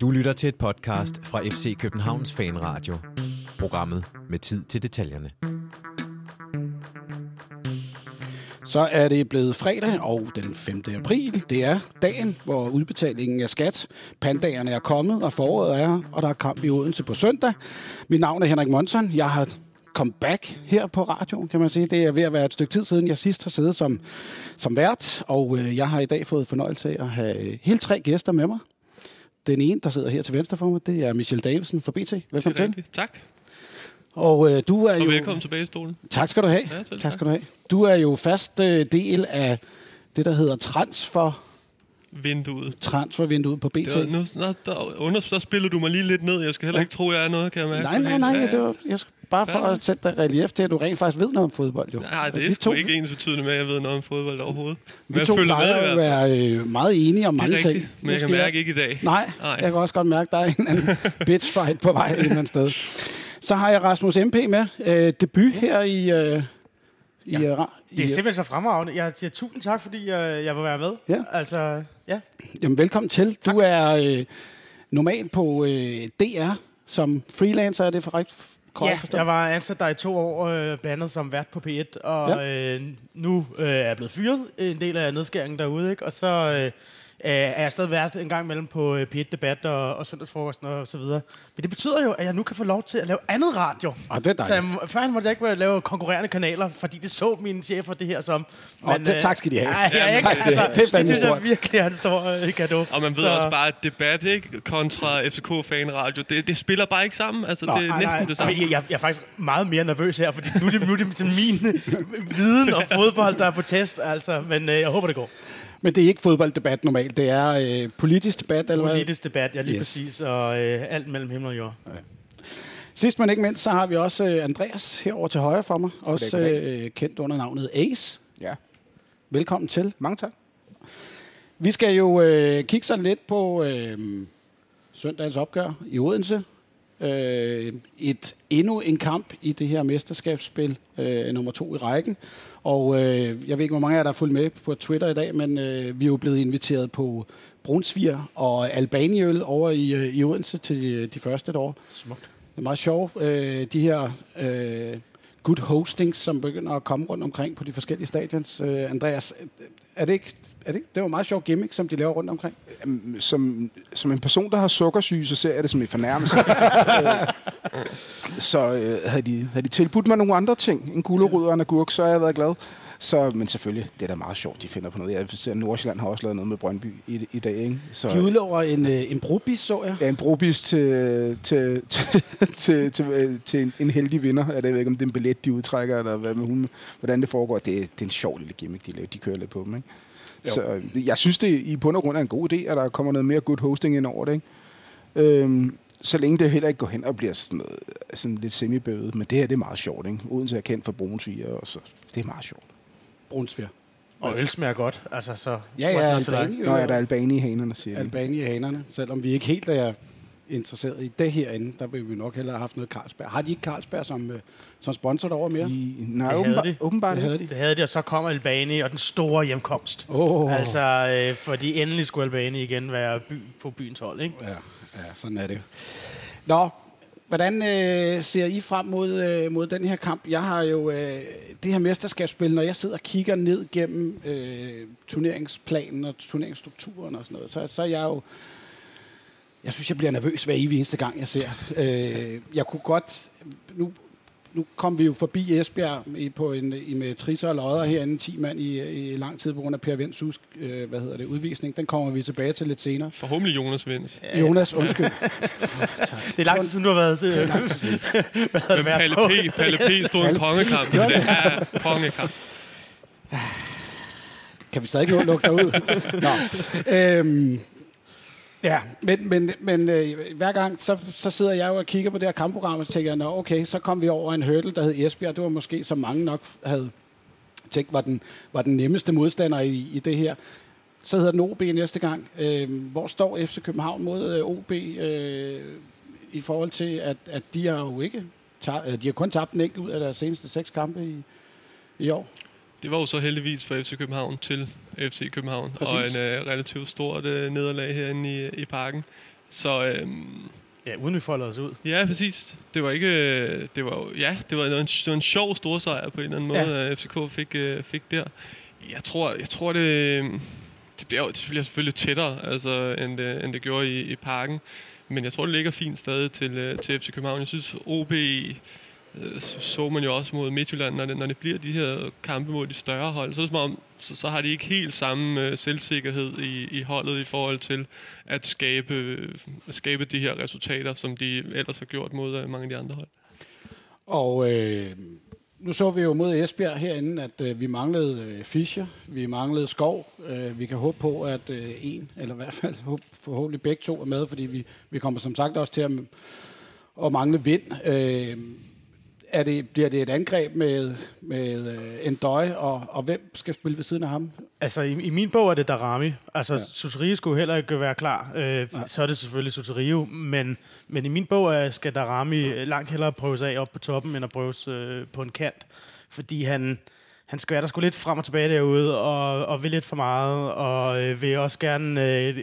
Du lytter til et podcast fra FC Københavns Fanradio. Programmet med tid til detaljerne. Så er det blevet fredag, og den 5. april, det er dagen, hvor udbetalingen af skat. Pandagerne er kommet, og foråret er og der er kamp i Odense på søndag. Mit navn er Henrik Monson. Jeg har comeback her på radioen, kan man sige. Det er ved at være et stykke tid siden, jeg sidst har siddet som, som vært, og øh, jeg har i dag fået fornøjelse af at have hele tre gæster med mig. Den ene, der sidder her til venstre for mig, det er Michelle Davidsen fra BT. Velkommen til. Rigtigt. Tak. Og øh, du er Og jo... velkommen tilbage i stolen. Tak skal du have. Ja, tak tak. skal du have. Du er jo fast øh, del af det, der hedder transfer, Vinduet. transfervinduet på BT. Det var, nu, nå, der, under, der spiller du mig lige lidt ned. Jeg skal heller ikke tro, jeg er noget, kan jeg mærke. Nej, nej, nej. Ja, ja. Det var, jeg skal bare for at sætte dig relief til, at du rent faktisk ved noget om fodbold. Jo. Nej, det vi er sgu to- ikke ens betydende med, at jeg ved noget om fodbold overhovedet. Men Vi jeg to i plejer at være øh, meget enige om mange er ting. rigtigt, men jeg kan mærke ikke i dag. Nej, Nej. jeg kan også godt mærke, at der er en anden bitch fight på vej et eller andet sted. Så har jeg Rasmus MP med. Øh, debut her i... Øh, i, Ja. øh, ra- Det er i, simpelthen så fremragende. Jeg siger tusind tak, fordi jeg, jeg vil være med. Ja. Altså, ja. Jamen, velkommen til. Du er øh, normalt på øh, DR som freelancer, er det for rigtigt? Korrekt ja, jeg var ansat der i to år, øh, blandt andet som vært på P1, og ja. øh, nu øh, er jeg blevet fyret en del af nedskæringen derude, ikke? og så øh, er jeg stadig vært en gang imellem på øh, P1 Debat og, og Søndagsfrokosten og så videre. Men det betyder jo, at jeg nu kan få lov til at lave andet radio. Ah, det er Så jeg, dejligt. førhen måtte jeg ikke lave konkurrerende kanaler, fordi det så mine chefer det her som. Åh, det- tak skal de have. Ej, jeg, ikke, altså, Det er fandme det synes jeg virkelig er en stor øh, gave. Og man ved Så- også bare, at debat ikke, kontra FCK-fanradio, det, det spiller bare ikke sammen. Altså, Nå, det er Nej, næsten nej, det samme. Jeg, jeg, jeg er faktisk meget mere nervøs her, fordi nu er det, nu er det min viden om fodbold, der er på test. Altså, men øh, jeg håber, det går. Men det er ikke fodbolddebat normalt, det er øh, politisk debat, eller hvad? Politisk debat, ja lige Yes. præcis, og øh, alt mellem himmel og jord. Sidst men ikke mindst, så har vi også øh, Andreas herover til højre for mig, også goddag. øh, kendt under navnet Ace. Ja, Velkommen til. mange tak. Vi skal jo øh, kigge sådan lidt på øh, søndagens opgør i Odense. Øh, et endnu en kamp i det her mesterskabsspil, øh, nummer to i rækken. Og øh, jeg ved ikke, hvor mange af jer, der har fulgt med på Twitter i dag, men øh, vi er jo blevet inviteret på Brunsviger og Albaniøl over i, øh, i Odense til de, de første et år. Smukt. Det er meget sjovt, øh, de her øh, good hostings, som begynder at komme rundt omkring på de forskellige stadions. Øh, Andreas, er det ikke, er det, det var en meget sjov gimmick, som de laver rundt omkring. Øhm, Som, som en person, der har sukkersyge, så ser jeg det som en fornærmelse. Øh, så øh, havde, de, havde de tilbudt mig nogle andre ting end gulerod og en agurk, så havde jeg været glad. Så, men selvfølgelig, det er da meget sjovt, de finder på noget. Jeg ser, Nordsjælland har også lavet noget med Brøndby i, i dag. Ikke? Så, De udlover en, øh, en brobis, så jeg. Ja, en brobis til, til, til, til, til, øh, til en, en heldig vinder. Jeg ved ikke, om det er en billet, de udtrækker, eller hvad med hun, hvordan det foregår. Det, er- det er en sjov lille gimmick, de laver. De kører lidt på dem. Ikke? Så øh, jeg synes, det i bund og grund er en god idé, at der kommer noget mere good hosting ind over det. Ikke? Øhm, så længe det heller ikke går hen og bliver sådan, noget, sådan lidt semibøvet. Men det her, det er meget sjovt. Ikke? Odense er kendt for brunsviger, og så det er meget sjovt. Brunsviger. Og øl smager godt, altså så... Ja, ja. Albani, Nå, er der Albani i hanerne, siger de. Albani i hanerne, selvom vi ikke helt er interesseret i det herinde, der vil vi nok hellere have haft noget Carlsberg. Har de ikke Carlsberg som, øh, som sponsor derovre mere? I, nej, havde åbenbart, de. åbenbart Det havde de. Det havde de, og så kom Albani og den store hjemkomst. Åh. Altså, øh, fordi endelig skulle Albani igen være by, på byens hold, ikke? Ja, ja, sådan er det. Nå, hvordan øh, ser I frem mod, øh, mod den her kamp? Jeg har jo øh, det her mesterskabsspil, når jeg sidder og kigger ned gennem øh, turneringsplanen og turneringsstrukturen og sådan noget, så, så er jeg jo... Jeg synes, jeg bliver nervøs hver evig eneste gang, jeg ser. Øh, jeg kunne godt... Nu, nu kom vi jo forbi Esbjerg i, på en, i, med Trisser og Lodder herinde, 10 mand i, i lang tid på grund af Per Vinds husk, øh, hvad hedder det, udvisning. Den kommer vi tilbage til lidt senere. Forhåbentlig Jonas Vinds. Jonas, undskyld. Det er lang tid siden, du har været... Øh, været Men vært Palle på. P, Palle P stod en kongekamp. i det. Ja, kongekamp. Kan vi stadig nå at lukke dig ud? Nå. Øhm, ja, men, men, men øh, hver gang, så, så sidder jeg jo og kigger på det her kampprogram, og tænker Nå, okay, så kom vi over en hurdle, der hed Esbjerg. Det var måske, som mange nok havde tænkt, var den, var den nemmeste modstander i, i det her. Så hedder den OB næste gang. Øh, hvor står FC København mod øh, OB øh, i forhold til, at, at de har jo ikke... tager, øh, de har kun tabt en enkelt ud af deres seneste seks kampe i, i år. det var jo så heldigvis for FC København til FC København, Præcis. og en øh, relativt stort øh, nederlag herinde i, i parken. Så øhm, Ja, uden vi folder os ud. ja, præcis. Det var ikke, øh, det var jo- ja, det var en, det var en sjov storsejr på en eller anden måde, Ja. ja. FCK fik, øh, fik der. Jeg tror, jeg tror det, det bliver, det bliver selvfølgelig tættere, altså, end, det, end det gjorde i, i parken. Men jeg tror, det ligger fint stadig til, øh, til FC København. Jeg synes, OB øh, Øh, så- så man jo også mod Midtjylland, når det, når det bliver de her kampe mod de større hold, så, er det som om, så, så har de ikke helt samme øh, selvsikkerhed i, i holdet i forhold til at skabe, øh, at skabe de her resultater, som de ellers har gjort mod øh, mange af de andre hold. Og øh, nu så vi jo mod Esbjerg herinde, at øh, vi manglede øh, Fischer, vi manglede Skov. Øh, vi kan håbe på, at øh, en, eller i hvert fald håb, forhåbentlig begge to er med, fordi vi, vi kommer som sagt også til at, at mangle vind. Øh, er det, bliver det et angreb med, med øh, Endøj, og, og hvem skal spille ved siden af ham? Altså, i, i min bog er det Darami. Altså, Ja. ja. Suserio skulle heller ikke være klar. Øh, så er det selvfølgelig Suserio. Men, men i min bog er, skal Darami langt hellere prøves af op på toppen, end at prøves øh, på en kant. Fordi han, han skal være der sgu lidt frem og tilbage derude, og, og vil lidt for meget, og øh, vil også gerne, øh,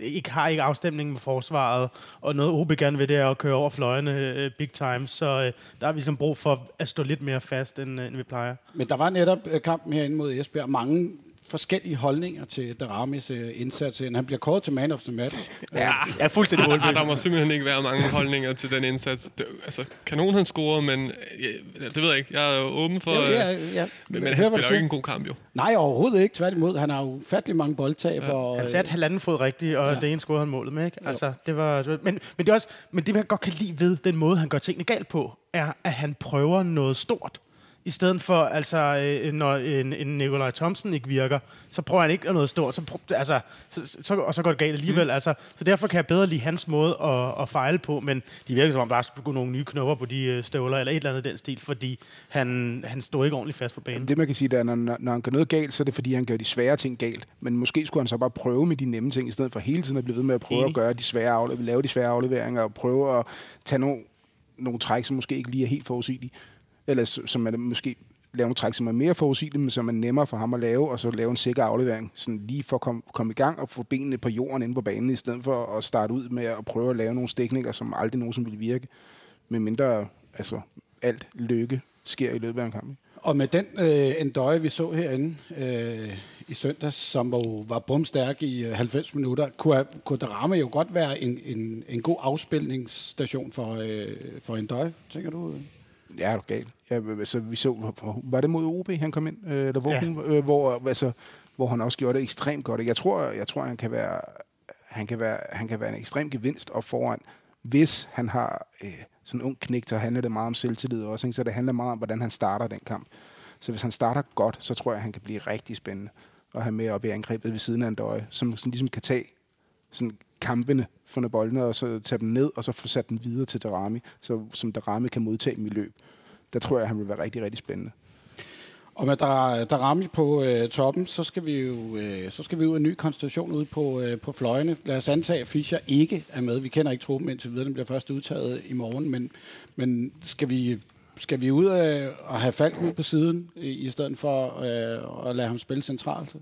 ikke har ikke afstemning med forsvaret, og noget OB gerne vil, det er at køre over fløjene øh, big time. Så øh, der har vi ligesom brug for at stå lidt mere fast, end, øh, end vi plejer. Men der var netop øh, kampen herinde mod Esbjerg. Mange forskellige holdninger til Daramis øh, indsats. Han bliver kåret til man of the match. Ja, jeg er fuldstændig Ah, der må simpelthen ikke være mange holdninger til den indsats. Det, altså, kanon han scorer, men ja, det ved jeg ikke. Jeg er åben for... Ja, Ja, ja, ja. Men, men han spiller jo ikke en god kamp, jo. Nej, overhovedet ikke. Tværtimod. Han har jo fattelig mange boldtab. Ja, og, Han satte halvanden fod rigtigt, og ja. det ene scorede han målet med, ikke? Altså, det var, men, men, det er også, men det, jeg godt kan lide ved den måde, han gør tingene galt på, er, at han prøver noget stort. I stedet for, altså, øh, når en, en Nikolaj Thomsen ikke virker, så prøver han ikke noget stort, så, prøv, altså, så, så, og så går det galt alligevel. Mm. Altså, så derfor kan jeg bedre lide hans måde at, at fejle på, men de virker som om, der er skulle gå nogle nye knopper på de øh, støvler, eller et eller andet den stil, fordi han, han står ikke ordentligt fast på banen. Det man kan sige, er, når, når når han gør noget galt, så er det fordi, han gør de svære ting galt. Men måske skulle han så bare prøve med de nemme ting, i stedet for hele tiden at blive ved med at prøve Enig. at gøre de svære afle- lave de svære afleveringer, og prøve at tage nogle, nogle træk, som måske ikke lige er helt forudsigelige. Eller som man måske lave nogle træk, som er mere forudsigelige, men som er nemmere for ham at lave, og så lave en sikker aflevering, sådan lige for at komme, komme i gang og få benene på jorden inde på banen, i stedet for at starte ud med at prøve at lave nogle stikninger, som aldrig nogensinde vil virke, med mindre altså, alt lykke sker i løbet af en kamp. Ikke? og med den øh, Endøje, vi så herinde øh, i søndags, som jo var bumstærk i øh, 90 minutter, kunne, kunne Darama jo godt være en, en, en god afspilningsstation for, øh, for Endøje, tænker du? Ja, er du galt. Ja, altså, vi så, var det mod OB, han kom ind? Øh, eller hvor, Ja. ja. øh, hvor, altså, hvor han også gjorde det ekstremt godt. ikke? Jeg tror, jeg tror han, kan være, han, kan være, han kan være en ekstrem gevinst op foran, hvis han har øh, sådan en ung knæk, der handler det meget om selvtillid også. Ikke? Så det handler meget om, hvordan han starter den kamp. Så hvis han starter godt, så tror jeg, han kan blive rigtig spændende at have med op i angrebet ved siden af en døje, som sådan ligesom kan tage sådan kampene for nogle boldene, og så tage dem ned, og så få sat dem videre til Darami, så, som Darami kan modtage dem i løb. Der tror jeg, han vil være rigtig, rigtig spændende. Og med der, der ramme på øh, toppen, så skal vi jo øh, så skal vi ud af en ny konstellation ude på, øh, på fløjene. Lad os antage, at Fischer ikke er med. Vi kender ikke truppen indtil videre. Den bliver først udtaget i morgen. Men, men skal vi skal vi ud af og have Falk ud på siden, i, i stedet for øh, at lade ham spille centralt?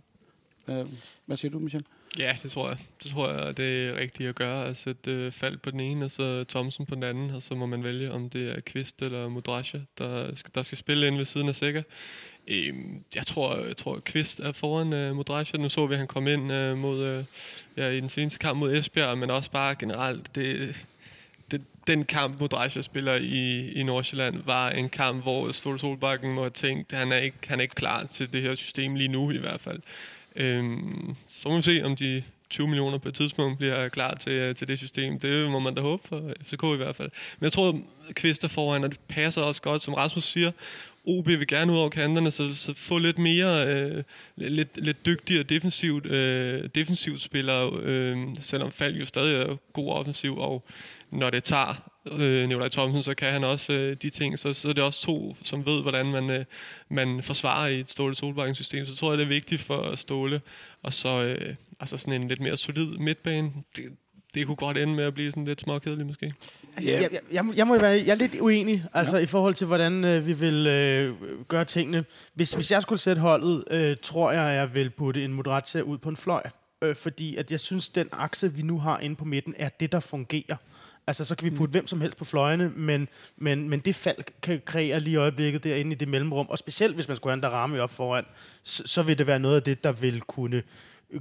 Øh, hvad siger du, Michel? Ja, det tror jeg. Det tror jeg, det er rigtigt at gøre. At sætte øh, fald på den ene, og så Thomsen på den anden, og så må man vælge, om det er Kvist eller Modrasja, der skal, der skal spille ind ved siden af Sikker. Øh, jeg tror, jeg tror Kvist er foran øh, Modrasja. Nu så vi, at han kom ind øh, mod, øh, ja, i den seneste kamp mod Esbjerg, men også bare generelt, det, det, den kamp, Modrasja spiller i, i Nordsjælland, var en kamp, hvor Ståle Solbakken må have tænkt, at han er, ikke, han er ikke klar til det her system lige nu i hvert fald. Øhm, så må vi se, om de 20 millioner på et tidspunkt bliver klar til, øh, til det system. Det må man da håbe for FCK i hvert fald. Men jeg tror, Kvister foran, og det passer også godt, som Rasmus siger. OB vil gerne ud over kanterne, så, så få lidt mere, øh, lidt, lidt dygtigere defensivt, øh, defensivt spillere, øh, selvom Falk jo stadig er god offensiv, og når det tager øh, Nikolaj Thomsen, så kan han også øh, de ting. Så, så er det også to, som ved, hvordan man, øh, man forsvarer i et Ståle Solbakken system. Så tror jeg, det er vigtigt for Ståle. Og så øh, altså sådan en lidt mere solid midtbane. Det, det kunne godt ende med at blive sådan lidt småkedeligt måske. Altså, jeg, jeg, jeg, jeg, må være, jeg er lidt uenig altså, ja. i forhold til, hvordan øh, vi vil øh, gøre tingene. Hvis, hvis jeg skulle sætte holdet, øh, tror jeg, jeg vil putte en Modric ud på en fløj. Øh, fordi at jeg synes, den akse, vi nu har inde på midten, er det, der fungerer. Altså, så kan vi putte mm. hvem som helst på fløjene, men, men, men det fald kan kreere lige i øjeblikket derinde i det mellemrum, og specielt hvis man skulle have en der ramme op foran, så, så vil det være noget af det, der vil kunne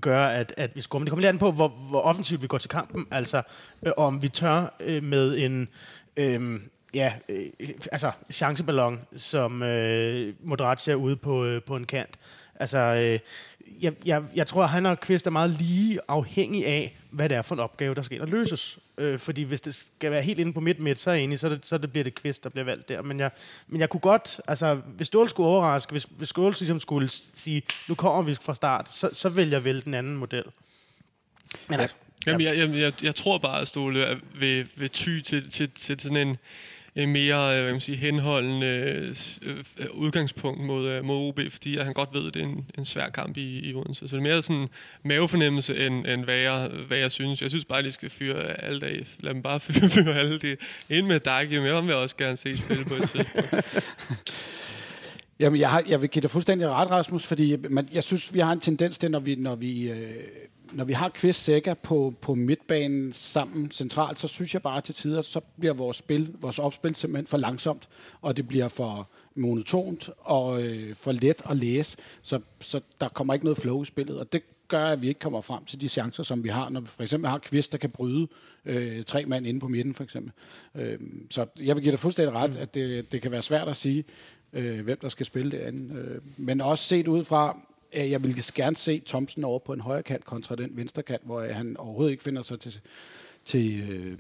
gøre, at, at vi scorer. Men det kommer lidt an på, hvor, hvor offensivt vi går til kampen. Altså, øh, om vi tør øh, med en... Øh, ja, øh, altså chanceballon, som øh, Modric er ude på, øh, på en kant. Altså, øh, jeg, jeg, jeg tror, at han og Kvist er meget lige afhængig af, hvad det er for en opgave, der skal ind og løses. Øh, fordi hvis det skal være helt inde på midt midt, så er jeg enig, så, det, så det bliver det Kvist, der bliver valgt der. Men jeg, men jeg kunne godt, altså hvis Ståle skulle overraske, hvis, hvis Ståle ligesom skulle sige, nu kommer vi fra start, så, så vil jeg vælge den anden model. Men altså, Jamen, jeg, jeg, jeg, jeg tror bare, at Ståle vil, vil ty til, til, til sådan en en mere øh, hvad man sige, henholdende øh, udgangspunkt mod, øh, mod OB, fordi at han godt ved, at det er en, en svær kamp i, i Odense. Så det er mere sådan mavefornemmelse, end, end hvad, jeg, hvad jeg synes. Jeg synes bare, at de skal fyre alle dage. Lad dem bare fyre, fyre alle de. Ind med Dagi, men jeg vil også gerne se spille på et tidspunkt. Jamen, jeg, har, jeg vil give dig fuldstændig ret, Rasmus, fordi man, jeg synes, vi har en tendens til, når vi, når vi øh, når vi har Kvist Sækker på, på midtbanen sammen centralt, så synes jeg bare til tider, så bliver vores, spil, vores opspil simpelthen for langsomt, og det bliver for monotont og øh, for let at læse, så, så der kommer ikke noget flow i spillet, og det gør, at vi ikke kommer frem til de chancer, som vi har, når vi for eksempel har Kvist, der kan bryde øh, tre mand inde på midten, for eksempel. Øh, så jeg vil give dig fuldstændig ret, at det, det kan være svært at sige, øh, hvem der skal spille det andet. Øh, men også set ud fra, jeg ville gerne se Thomsen over på en højre kant kontra den venstre kant, hvor han overhovedet ikke finder sig til, til, øh,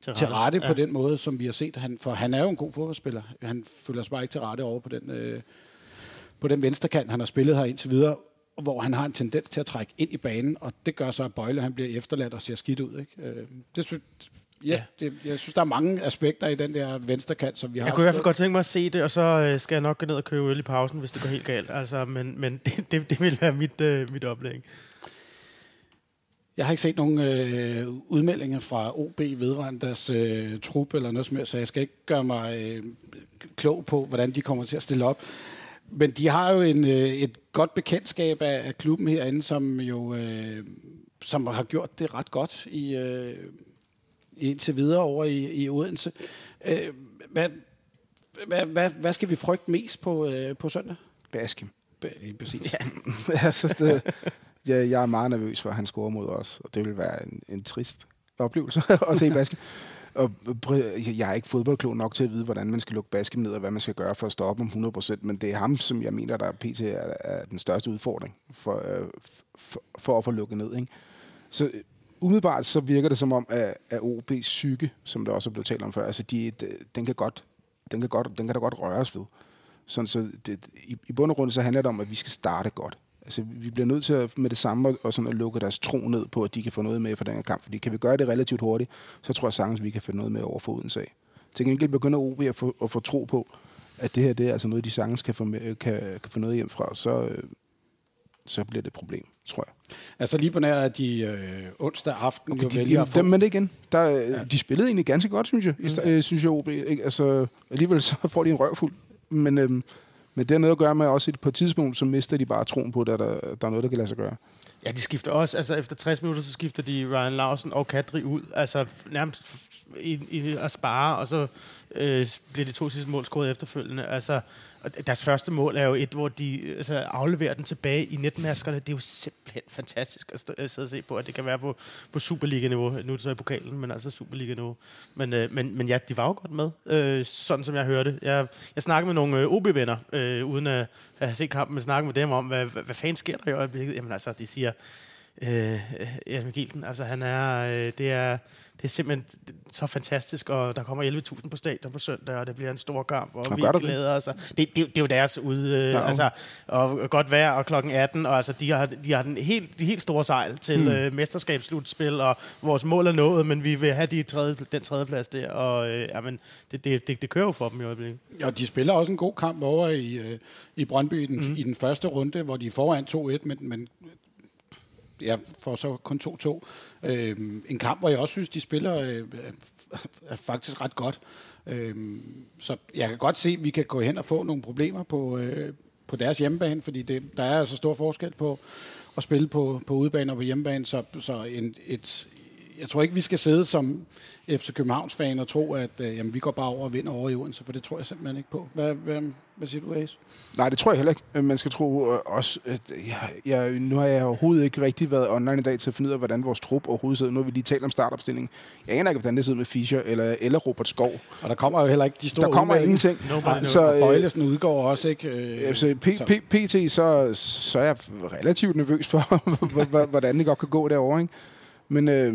til, til rette ja. på den måde, som vi har set. Han, for han er jo en god fodboldspiller. Han føler sig bare ikke til rette over på den, øh, på den venstre kant, han har spillet her indtil videre, hvor han har en tendens til at trække ind i banen, og det gør så, at Bøjle han bliver efterladt og ser skidt ud. Ikke? Øh, det synes, Ja, det, jeg synes, der er mange aspekter i den der venstre kant, som vi har. Jeg kunne i hvert fald godt tænke mig at se det, og så øh, skal jeg nok gå ned og købe øl i pausen, hvis det går helt galt. Altså, men men det, det, det vil være mit, øh, mit oplæg. Jeg har ikke set nogen øh, udmeldinger fra OB vedrørende deres øh, trup eller noget som helst, så jeg skal ikke gøre mig øh, klog på, hvordan de kommer til at stille op. Men de har jo en, øh, et godt bekendtskab af, af klubben herinde, som jo øh, som har gjort det ret godt i, øh, indtil videre over i, i Odense. Øh, hvad, hvad, hvad, hvad skal vi frygte mest på, øh, på søndag? Baskim. Ba- præcis. Ja. jeg, synes, det, jeg, jeg er meget nervøs for, at han scorer mod os, og det vil være en, en trist oplevelse at se Baskim. Og jeg er ikke fodboldklog nok til at vide, hvordan man skal lukke Baskim ned, og hvad man skal gøre for at stoppe ham 100%, men det er ham, som jeg mener, der er pt. er, er den største udfordring for, øh, for, for at få lukket ned. Ikke? Så umiddelbart så virker det som om, at, at OB's psyke, som der også er blevet talt om før, altså de, den, kan godt, den, kan godt, den kan da godt røres ved. Sådan, så det, i, i bund og grund så handler det om, at vi skal starte godt. Altså, vi bliver nødt til at, med det samme og sådan at lukke deres tro ned på, at de kan få noget med for den her kamp. Fordi kan vi gøre det relativt hurtigt, så tror jeg sagtens, at vi kan få noget med over for Odense sag. Til gengæld begynder OB at få, at få tro på, at det her det er altså noget, de sagtens kan få, med, kan, kan få noget hjem fra. Så, øh, så bliver det et problem, tror jeg. Altså lige på nær, at de øh, onsdag aften okay, jo de, vælger at få... Dem, men det igen. Der, ja. De spillede egentlig ganske godt, synes jeg. Mm. Øh, synes jeg, OB. Ikke? Altså, alligevel så får de en røvfuld. Men, øhm, men det har noget at gøre med også på et tidspunkt, så mister de bare troen på, at der, der er noget, der kan lade sig gøre. Ja, de skifter også. Altså efter 60 minutter, så skifter de Ryan Larsen og Kadri ud. Altså nærmest i, i at spare, og så øh, bliver de to sidste mål scoret efterfølgende. Altså, og deres første mål er jo et, hvor de øh, altså, afleverer den tilbage i netmaskerne. Det er jo simpelthen fantastisk at, stå, at sidde og se på, at det kan være på, på Superliga-niveau. Nu er det så i pokalen, men altså Superliga-niveau. Men, øh, men, men ja, de var jo godt med, øh, sådan som jeg hørte. Jeg, jeg snakkede med nogle øh, OB-venner, øh, uden at, at have set kampen, men snakkede med dem om, hvad, hvad, hvad fanden sker der i øjeblikket? Jamen altså, de siger, øh, øh Jan Mikkelsen, altså han er, øh, det er det er simpelthen så fantastisk, og der kommer 11.000 på stadion på søndag, og det bliver en stor kamp, og, og vi glæder os. Det, det, det, er jo deres ud, øh, ja, altså, og godt vejr, og klokken 18, og altså, de har, de har den helt, de helt store sejl til mm. øh, mesterskabsslutspil, og vores mål er nået, men vi vil have de tredje, den tredje plads der, og øh, jamen, det, det, det, det kører jo for dem i øjeblikket. Ja, de spiller også en god kamp over i, øh, i Brøndby i den, mm. i den første runde, hvor de er foran 2-1, men, men jeg får så kun 2-2. Øh, en kamp, hvor jeg også synes, de spiller øh, er faktisk ret godt. Øh, så jeg kan godt se, at vi kan gå hen og få nogle problemer på, øh, på deres hjemmebane, fordi det, der er altså stor forskel på at spille på, på udebane og på hjemmebane, så, så en, et, jeg tror ikke, vi skal sidde som FC Københavns fan og tro, at øh, jamen, vi går bare over og vinder over i Odense, for det tror jeg simpelthen ikke på. Hvad, hvad, hvad siger du, Ace? Nej, det tror jeg heller ikke. Man skal tro øh, også, at jeg, jeg, nu har jeg overhovedet ikke rigtig været online i dag til at finde ud af, hvordan vores trup overhovedet sidder. Nu har vi lige talt om startopstillingen. Jeg aner ikke, hvordan det sidder med Fischer eller, eller Robert Skov. Og der kommer jo heller ikke de store Der kommer udmelding. ingenting. Så, så, og øh, Bøjlesen udgår også, ikke? Øh, Altså, p- så- p- PT, så, så er jeg relativt nervøs for, hvordan det godt kan gå derovre. Ikke? Men øh,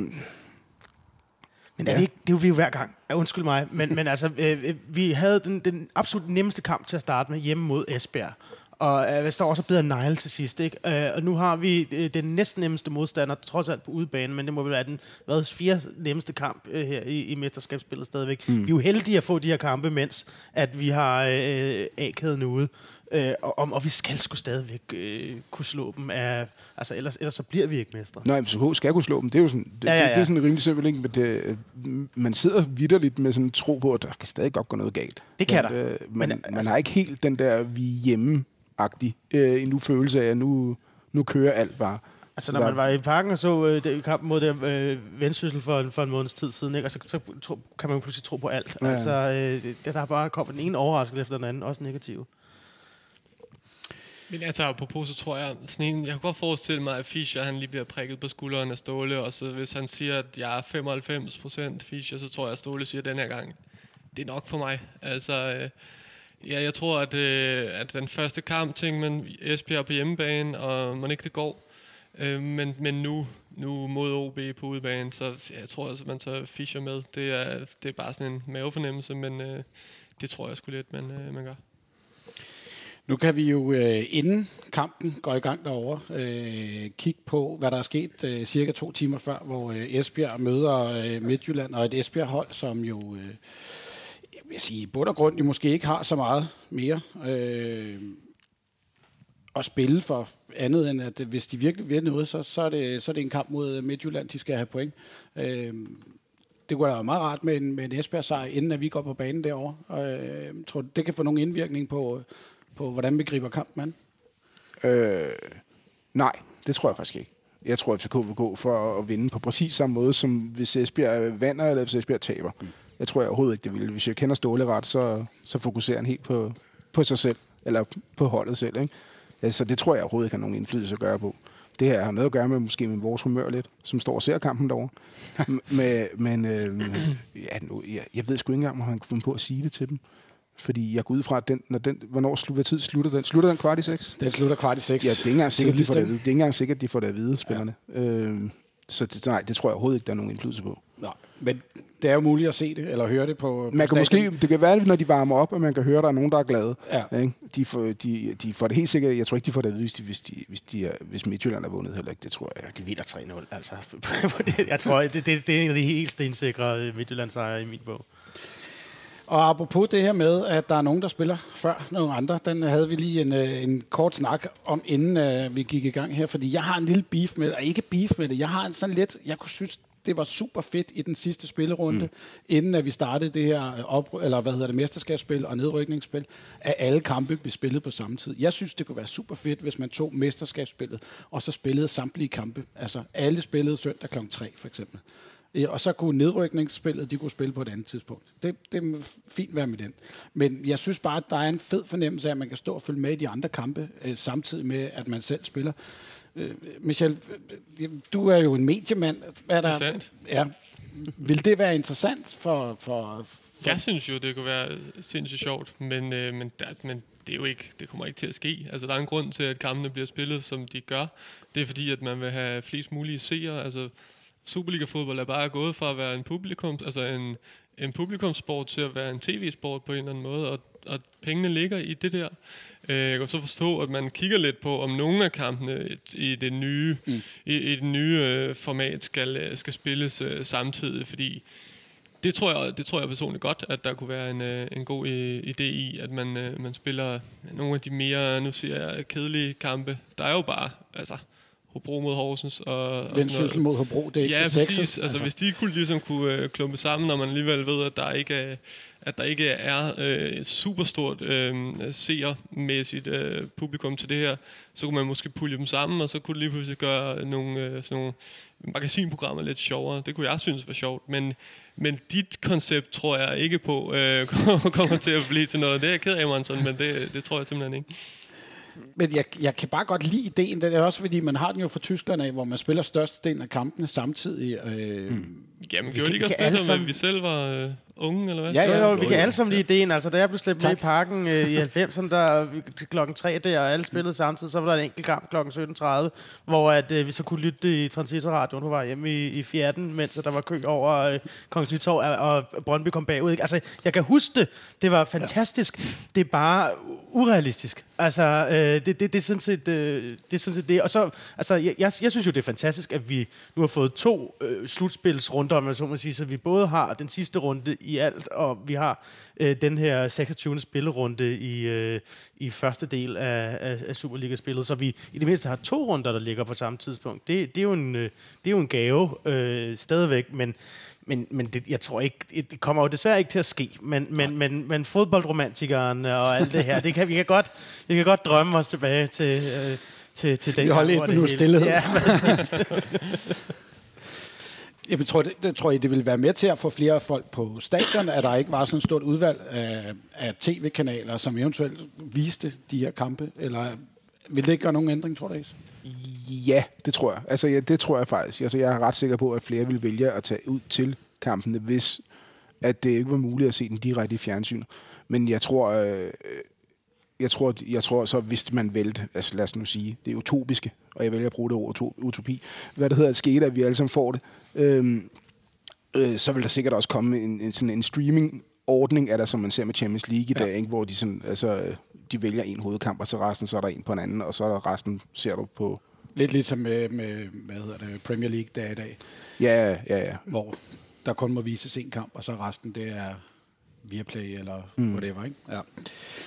Men er Ja. vi ikke, det er vi jo hver gang. Ja, undskyld mig. Men, men altså, øh, øh, vi havde den, den absolut nemmeste kamp til at starte med hjemme mod Esbjerg. Og øh, vi står også bedre negle til sidst. Ikke? Øh, og nu har vi øh, den næsten nemmeste modstander, trods alt på udebane, men det må vel være den hvad, fire nemmeste kamp øh, her i, i mesterskabsspillet stadigvæk. Mm. Vi er jo heldige at få de her kampe, mens at vi har øh, A-kæden ude. Øh, og, og, og vi skal sgu stadigvæk øh, kunne slå dem af... Altså, ellers, ellers så bliver vi ikke mestre. nej, FCK skal kunne slå dem. Det er jo sådan, det, Ja, ja, ja. Det, det er sådan rimelig simpelt. Ikke? Men det, man sidder vidderligt med sådan en tro på, at der kan stadig godt gå noget galt. Det kan men, der. Øh, man, Men, man altså- har ikke helt den der vi er hjemme agtig øh, endnu følelse af, at nu, nu kører alt bare. Altså, Så når der- man var i parken og så øh, det, kampen mod det, øh, vendsyssel for, en- for en måneds tid siden, ikke? Altså, så tro, kan man jo pludselig tro på alt. Ja. Altså, øh, der er bare kommet den ene overraskelse efter den anden, også negativ. Men altså, apropos, så tror jeg, sådan en, jeg kan godt forestille mig, at Fischer, han lige bliver prikket på skulderen af Ståle, og så hvis han siger, at jeg er 95% Fischer, så tror jeg, at Ståle siger den her gang, det er nok for mig. Altså, øh, ja, jeg tror, at, øh, at den første kamp, ting man, Esbjerg på hjemmebane, og man ikke det går. Øh, men, men nu, nu mod OB på udebane, så jeg tror altså, man tager Fischer med. Det er, det er bare sådan en mavefornemmelse, men øh, det tror jeg sgu lidt, man, øh, man gør. Nu kan vi jo, øh, inden kampen går i gang derovre, øh, kigge på, hvad der er sket øh, cirka to timer før, hvor øh, Esbjerg møder øh, Midtjylland, og et Esbjerg-hold, som jo, øh, jeg vil sige, i bund og grund, de måske ikke har så meget mere øh, at spille for andet end, at hvis de virkelig vil noget, så, så, er, det, så er det en kamp mod øh, Midtjylland, de skal have point. Øh, det kunne da være meget rart med en, med en Esbjerg-sejr, inden at vi går på banen derovre. Øh, tror det kan få nogen indvirkning på, på hvordan vi griber kampen an? Øh, nej, det tror jeg faktisk ikke. Jeg tror, at FCK vil gå for at vinde på præcis samme måde, som hvis Esbjerg vinder, eller hvis Esbjerg taber. Mm. Jeg tror jeg overhovedet ikke, det vil. Hvis jeg kender Ståle ret, så, så fokuserer han helt på, på sig selv, eller på holdet selv. Ikke? Altså, det tror jeg overhovedet ikke har nogen indflydelse at gøre på. Det her har noget at gøre med måske med vores humør lidt, som står og ser kampen derovre. M- med, men øh, ja, nu, jeg, jeg ved sgu ikke engang, om han kunne finde på at sige det til dem. Fordi jeg går ud fra, at den, når den, hvornår slutter, hvad tid slutter den? Slutter den kvart i seks? Den slutter kvart i seks. Ja, det er ikke engang sikkert, de får det. Det er ikke engang sikkert, de får det at vide, spillerne. Ja. Øh, så det, nej, det tror jeg overhovedet ikke, der er nogen indflydelse på. Nå, men det er jo muligt at se det, eller høre det på, på Man kan måske, det kan være, når de varmer op, at man kan høre, at der er nogen, der er glade. Ja. Ikke? De, får, de, de får det helt sikkert. Jeg tror ikke, de får det at vide, hvis, de, hvis, de, hvis, de er, hvis Midtjylland er vundet heller ikke. Det tror jeg. De vinder 3-0, altså. jeg tror, det, det, det er en af de helt stensikre øh, Midtjylland-sejre i min bog. Og apropos det her med, at der er nogen, der spiller før nogle andre, den havde vi lige en, øh, en kort snak om, inden øh, vi gik i gang her, fordi jeg har en lille beef med det, og ikke beef med det, jeg har en sådan lidt, jeg kunne synes, det var super fedt i den sidste spillerunde, mm. inden at vi startede det her øh, op, eller hvad hedder det, mesterskabsspil og nedrykningsspil, at alle kampe blev spillet på samme tid. Jeg synes, det kunne være super fedt, hvis man tog mesterskabsspillet, og så spillede samtlige kampe. Altså alle spillede søndag kl. 3 for eksempel. Og så kunne nedrykningsspillet, de kunne spille på et andet tidspunkt. Det, det må fint være med den. Men jeg synes bare, at der er en fed fornemmelse af, at man kan stå og følge med i de andre kampe, øh, samtidig med, at man selv spiller. Øh, Michel, øh, du er jo en mediemand. Er der? Det er sandt. Ja. Vil det være interessant for... for, for Jeg synes jo, det kunne være sindssygt sjovt, men, øh, men, der, men det, er jo ikke, det kommer ikke til at ske. Altså, der er en grund til, at kampene bliver spillet, som de gør. Det er fordi, at man vil have flest mulige seere. Altså, Superliga-fodbold er bare gået fra at være en publikum, altså en, en publikumsport til at være en tv-sport på en eller anden måde, og, og pengene ligger i det der. Øh, Jeg kan så forstå, at man kigger lidt på, om nogle af kampene i det nye, mm. i, i det nye øh, format skal, øh, skal spilles øh, samtidig, fordi det tror jeg, det tror jeg personligt godt, at der kunne være en, øh, en god øh, idé i, at man, øh, man spiller nogle af de mere, nu siger jeg, kedelige kampe. Der er jo bare, altså, Hobro mod Horsens. Og, og Vendsyssel mod Hobro, det er ikke Ja, så sexet. præcis. Altså, hvis de kunne ligesom kunne øh, klumpe sammen, når man alligevel ved, at der ikke er, at der ikke er øh, et superstort øh, seermæssigt øh, publikum til det her, så kunne man måske pulje dem sammen, og så kunne det lige pludselig gøre nogle, øh, sådan nogle magasinprogrammer lidt sjovere. Det kunne jeg synes var sjovt, men, men dit koncept tror jeg ikke på øh, kommer til at blive til noget. Det er jeg ked af, Monson, men det, det tror jeg simpelthen ikke. Men jeg, jeg kan bare godt lide ideen. Det er også fordi, man har den jo fra Tyskland af, hvor man spiller størstedelen af kampene samtidig. Øh, mm. Jamen, Vi gjorde kan- de ikke vi også det, vi selv var øh, unge, eller hvad? Ja, Jo, ja. jo, vi kan alle sammen lide ideen. Altså, da jeg blev slæbt med i parken øh, i 90'erne, der klokken 3 der, og alle spillede samtidig, så var der en enkelt kamp klokken 17.30, hvor at, øh, vi så kunne lytte i transistorradioen på vej hjem i, i 14, mens der var kø over øh, Kongens Nytorv, og, og Brøndby kom bagud. Ikke? Altså, jeg kan huske det. Det var fantastisk. Ja. Det er bare urealistisk. Altså, øh, det, det, det, er sådan set, øh, det er sådan set det. Og så, altså, jeg, jeg, jeg synes jo, det er fantastisk, at vi nu har fået to øh, slutspilsrunder, om man så må sige, så vi både har den sidste runde i alt, og vi har øh, den her 26. spillerunde i, øh, i første del af, af, af Superliga-spillet, så vi i det mindste har to runder, der ligger på samme tidspunkt. Det, det, er, jo en, øh, det er jo en gave øh, stadigvæk, men men, men det, jeg tror ikke, det kommer jo desværre ikke til at ske, men, men, men, men fodboldromantikeren og alt det her, det kan, vi, kan godt, vi kan godt drømme os tilbage til, øh, til, til Skal den vi holde et minut stillhed? Ja, Jeg tror, det, det, tror jeg, det vil være med til at få flere folk på stadion, at der ikke var sådan et stort udvalg af, af tv-kanaler, som eventuelt viste de her kampe, eller vil det ikke gøre nogen ændring, tror du? Ja, det tror jeg. Altså, ja, det tror jeg faktisk. Altså, jeg er ret sikker på, at flere vil vælge at tage ud til kampene, hvis at det ikke var muligt at se den direkte i fjernsynet. Men jeg tror, øh, jeg tror, jeg tror så, hvis man vælte, altså lad os nu sige, det er utopiske, og jeg vælger at bruge det ord uto- utopi, hvad det hedder, at skete, at vi alle sammen får det, øhm, øh, så vil der sikkert også komme en, en, sådan en streaming ordning er der, som man ser med Champions League i Ja. dag, ikke? hvor de, sådan, altså, øh, de vælger en hovedkamp, og så resten, så er der en på en anden, og så er der resten, ser du på... Lidt ligesom med, med hvad hedder det, Premier League der i dag, Ja, ja, ja. hvor der kun må vises en kamp, og så resten, det er Viaplay eller mm. whatever, ikke? Ja.